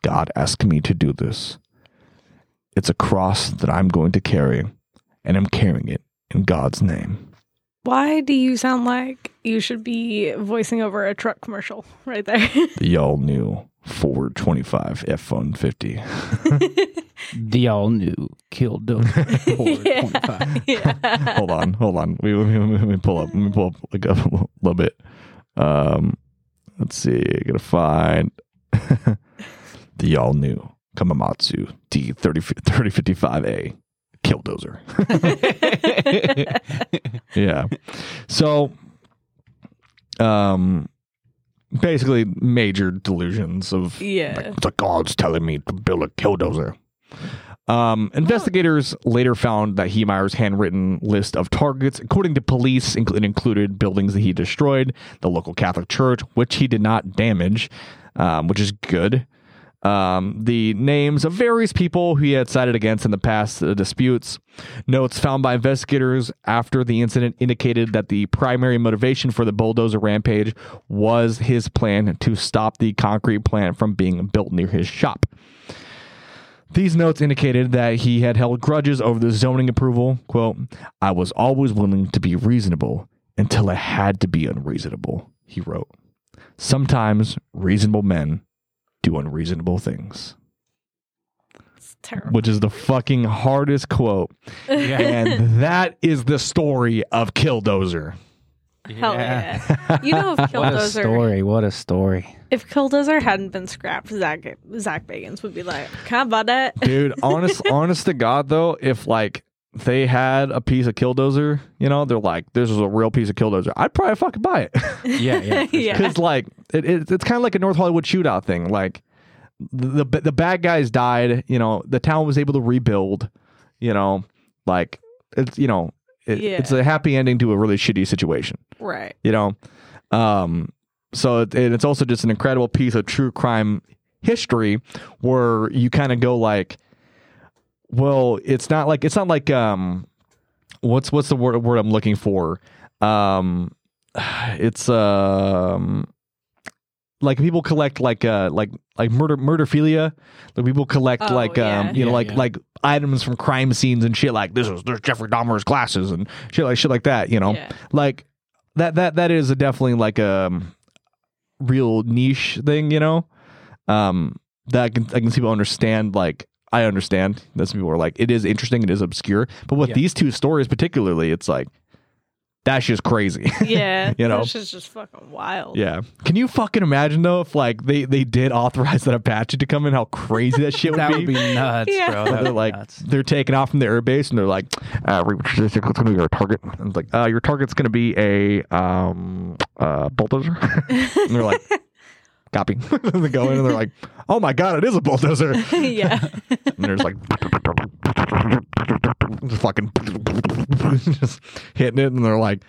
God asked me to do this. It's a cross that I'm going to carry, and I'm carrying it in God's name. Why do you sound like you should be voicing over a truck commercial right there? The all new Ford 25 F 150. The all new Killdozer 425. yeah. hold on, hold on. We, we, we, let me pull up. Let me pull up like a little bit. Um, let's see. I gotta find the all new Kamamatsu D 30 3055A Killdozer. yeah. So, um, basically major delusions of Yeah. like, the God's telling me to build a killdozer. Um, investigators later found that Heemeyer's handwritten list of targets, according to police, it included buildings that he destroyed, the local Catholic church, which he did not damage, um, which is good. Um, the names of various people he had sided against in the past uh, disputes. Notes found by investigators after the incident indicated that the primary motivation for the bulldozer rampage was his plan to stop the concrete plant from being built near his shop. These notes indicated that he had held grudges over the zoning approval. Quote, I was always willing to be reasonable until I had to be unreasonable, he wrote. Sometimes reasonable men do unreasonable things, It's terrible. which is the fucking hardest quote. Yeah. And that is the story of Killdozer. Hell yeah. You know, if What a Killdozer, story. What a story. if Killdozer hadn't been scrapped, Zach Zach Bagans would be like, "Can I buy that?" Dude, honest honest to God though, if like they had a piece of Killdozer, you know, they're like, this is a real piece of Killdozer. I'd probably fucking buy it. Yeah, yeah. for Yeah. because like it, it, it's kind of like a North Hollywood shootout thing. Like the, the the bad guys died. You know, the town was able to rebuild. You know, like it's you know it, Yeah. it's a happy ending to a really shitty situation. Right. You know, um, so it, and it's also just an incredible piece of true crime history where you kind of go like, well, it's not like it's not like um, what's what's the word word I'm looking for? Um, it's um like people collect like uh like like murder murderphilia like people collect Oh, like yeah. um you know Yeah, like yeah. like items from crime scenes and shit like this is there's Jeffrey Dahmer's glasses and shit like shit like that you know Yeah. like that that that is a definitely like a um, real niche thing you know um that I can I can see people understand like I understand that some people are like it is interesting it is obscure but with Yeah. these two stories particularly it's like That's just crazy. Yeah. You know? That's just, just fucking wild. yeah. Can you fucking imagine though if like they they did authorize that Apache to come in? How crazy that shit would That be. would be nuts, Yeah. bro. That they're like nuts. they're taking off from the airbase and they're like, uh, what's gonna be your target? And it's like, uh, your target's gonna be a um uh bulldozer. and they're like, copy. they go in and they're like, oh my god, it is a bulldozer. yeah. And there's like just fucking just hitting it, and they're like,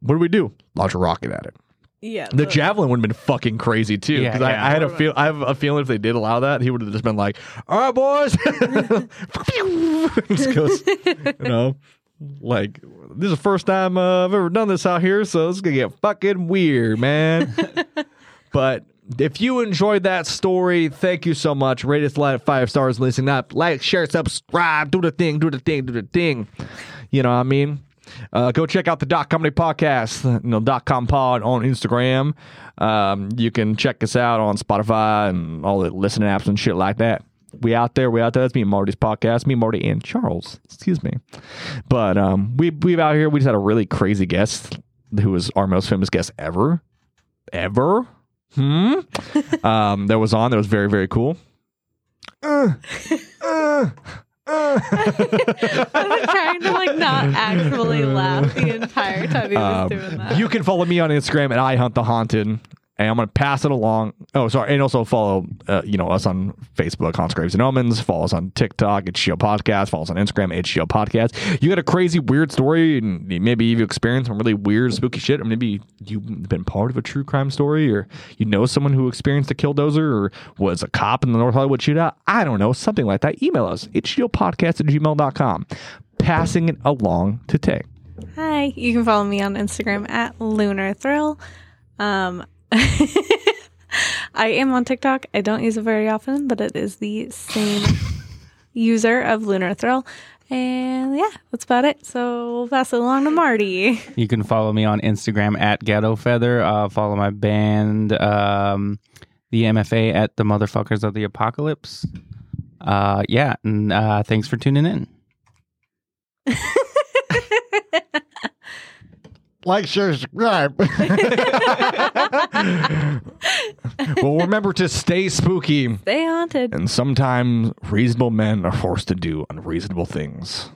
"What do we do? Launch a rocket at it." Yeah. The javelin would have been fucking crazy too. Yeah, Because I. I had a feel, I have a feeling if they did allow that, he would have just been like, "All right, boys," just goes, you know, like this is the first time uh, I've ever done this out here, so it's gonna get fucking weird, man. But if you enjoyed that story, thank you so much. Rate us like five stars, listen up, like, share, subscribe, do the thing, do the thing, do the thing. You know what I mean? Uh, go check out the Dot Comedy Podcast, you know, dot com pod on Instagram. Um, you can check us out on Spotify and all the listening apps and shit like that. We out there, we out there. That's me and Marty's podcast. Me, Marty, and Charles. Excuse me. But um, we we out here. We just had a really crazy guest who was our most famous guest ever, ever. Hmm. um, that was on. That was very very cool. Uh, uh, uh. I was trying to like not actually laugh the entire time he was Um, doing that. You can follow me on Instagram at I Hunt the Haunted. And I'm going to pass it along. Oh, sorry. And also follow, uh, you know, us on Facebook, Haunts, Graves, and Omens. Follow us on TikTok, It's HGO Podcast. Follow us on Instagram, It's HGO Podcast. You got a crazy, weird story, and maybe you've experienced some really weird, spooky shit, or maybe you've been part of a true crime story, or you know someone who experienced a killdozer, or was a cop in the North Hollywood shootout. I don't know, something like that. Email us, It's Show Podcast at gmail.com. Passing it along to Tay. Hi, you can follow me on Instagram at Lunar Thrill. Um, I am on TikTok. I don't use it very often, but it is the same user of Lunar Thrill. And yeah, that's about it. So we'll pass it along to Marty. You can follow me on Instagram at Ghetto Feather. Uh, follow my band, um, the MFA at the Motherfuckers of the Apocalypse. Uh, yeah, and uh, thanks for tuning in. like, share, subscribe. well, remember to stay spooky. Stay haunted. And sometimes reasonable men are forced to do unreasonable things.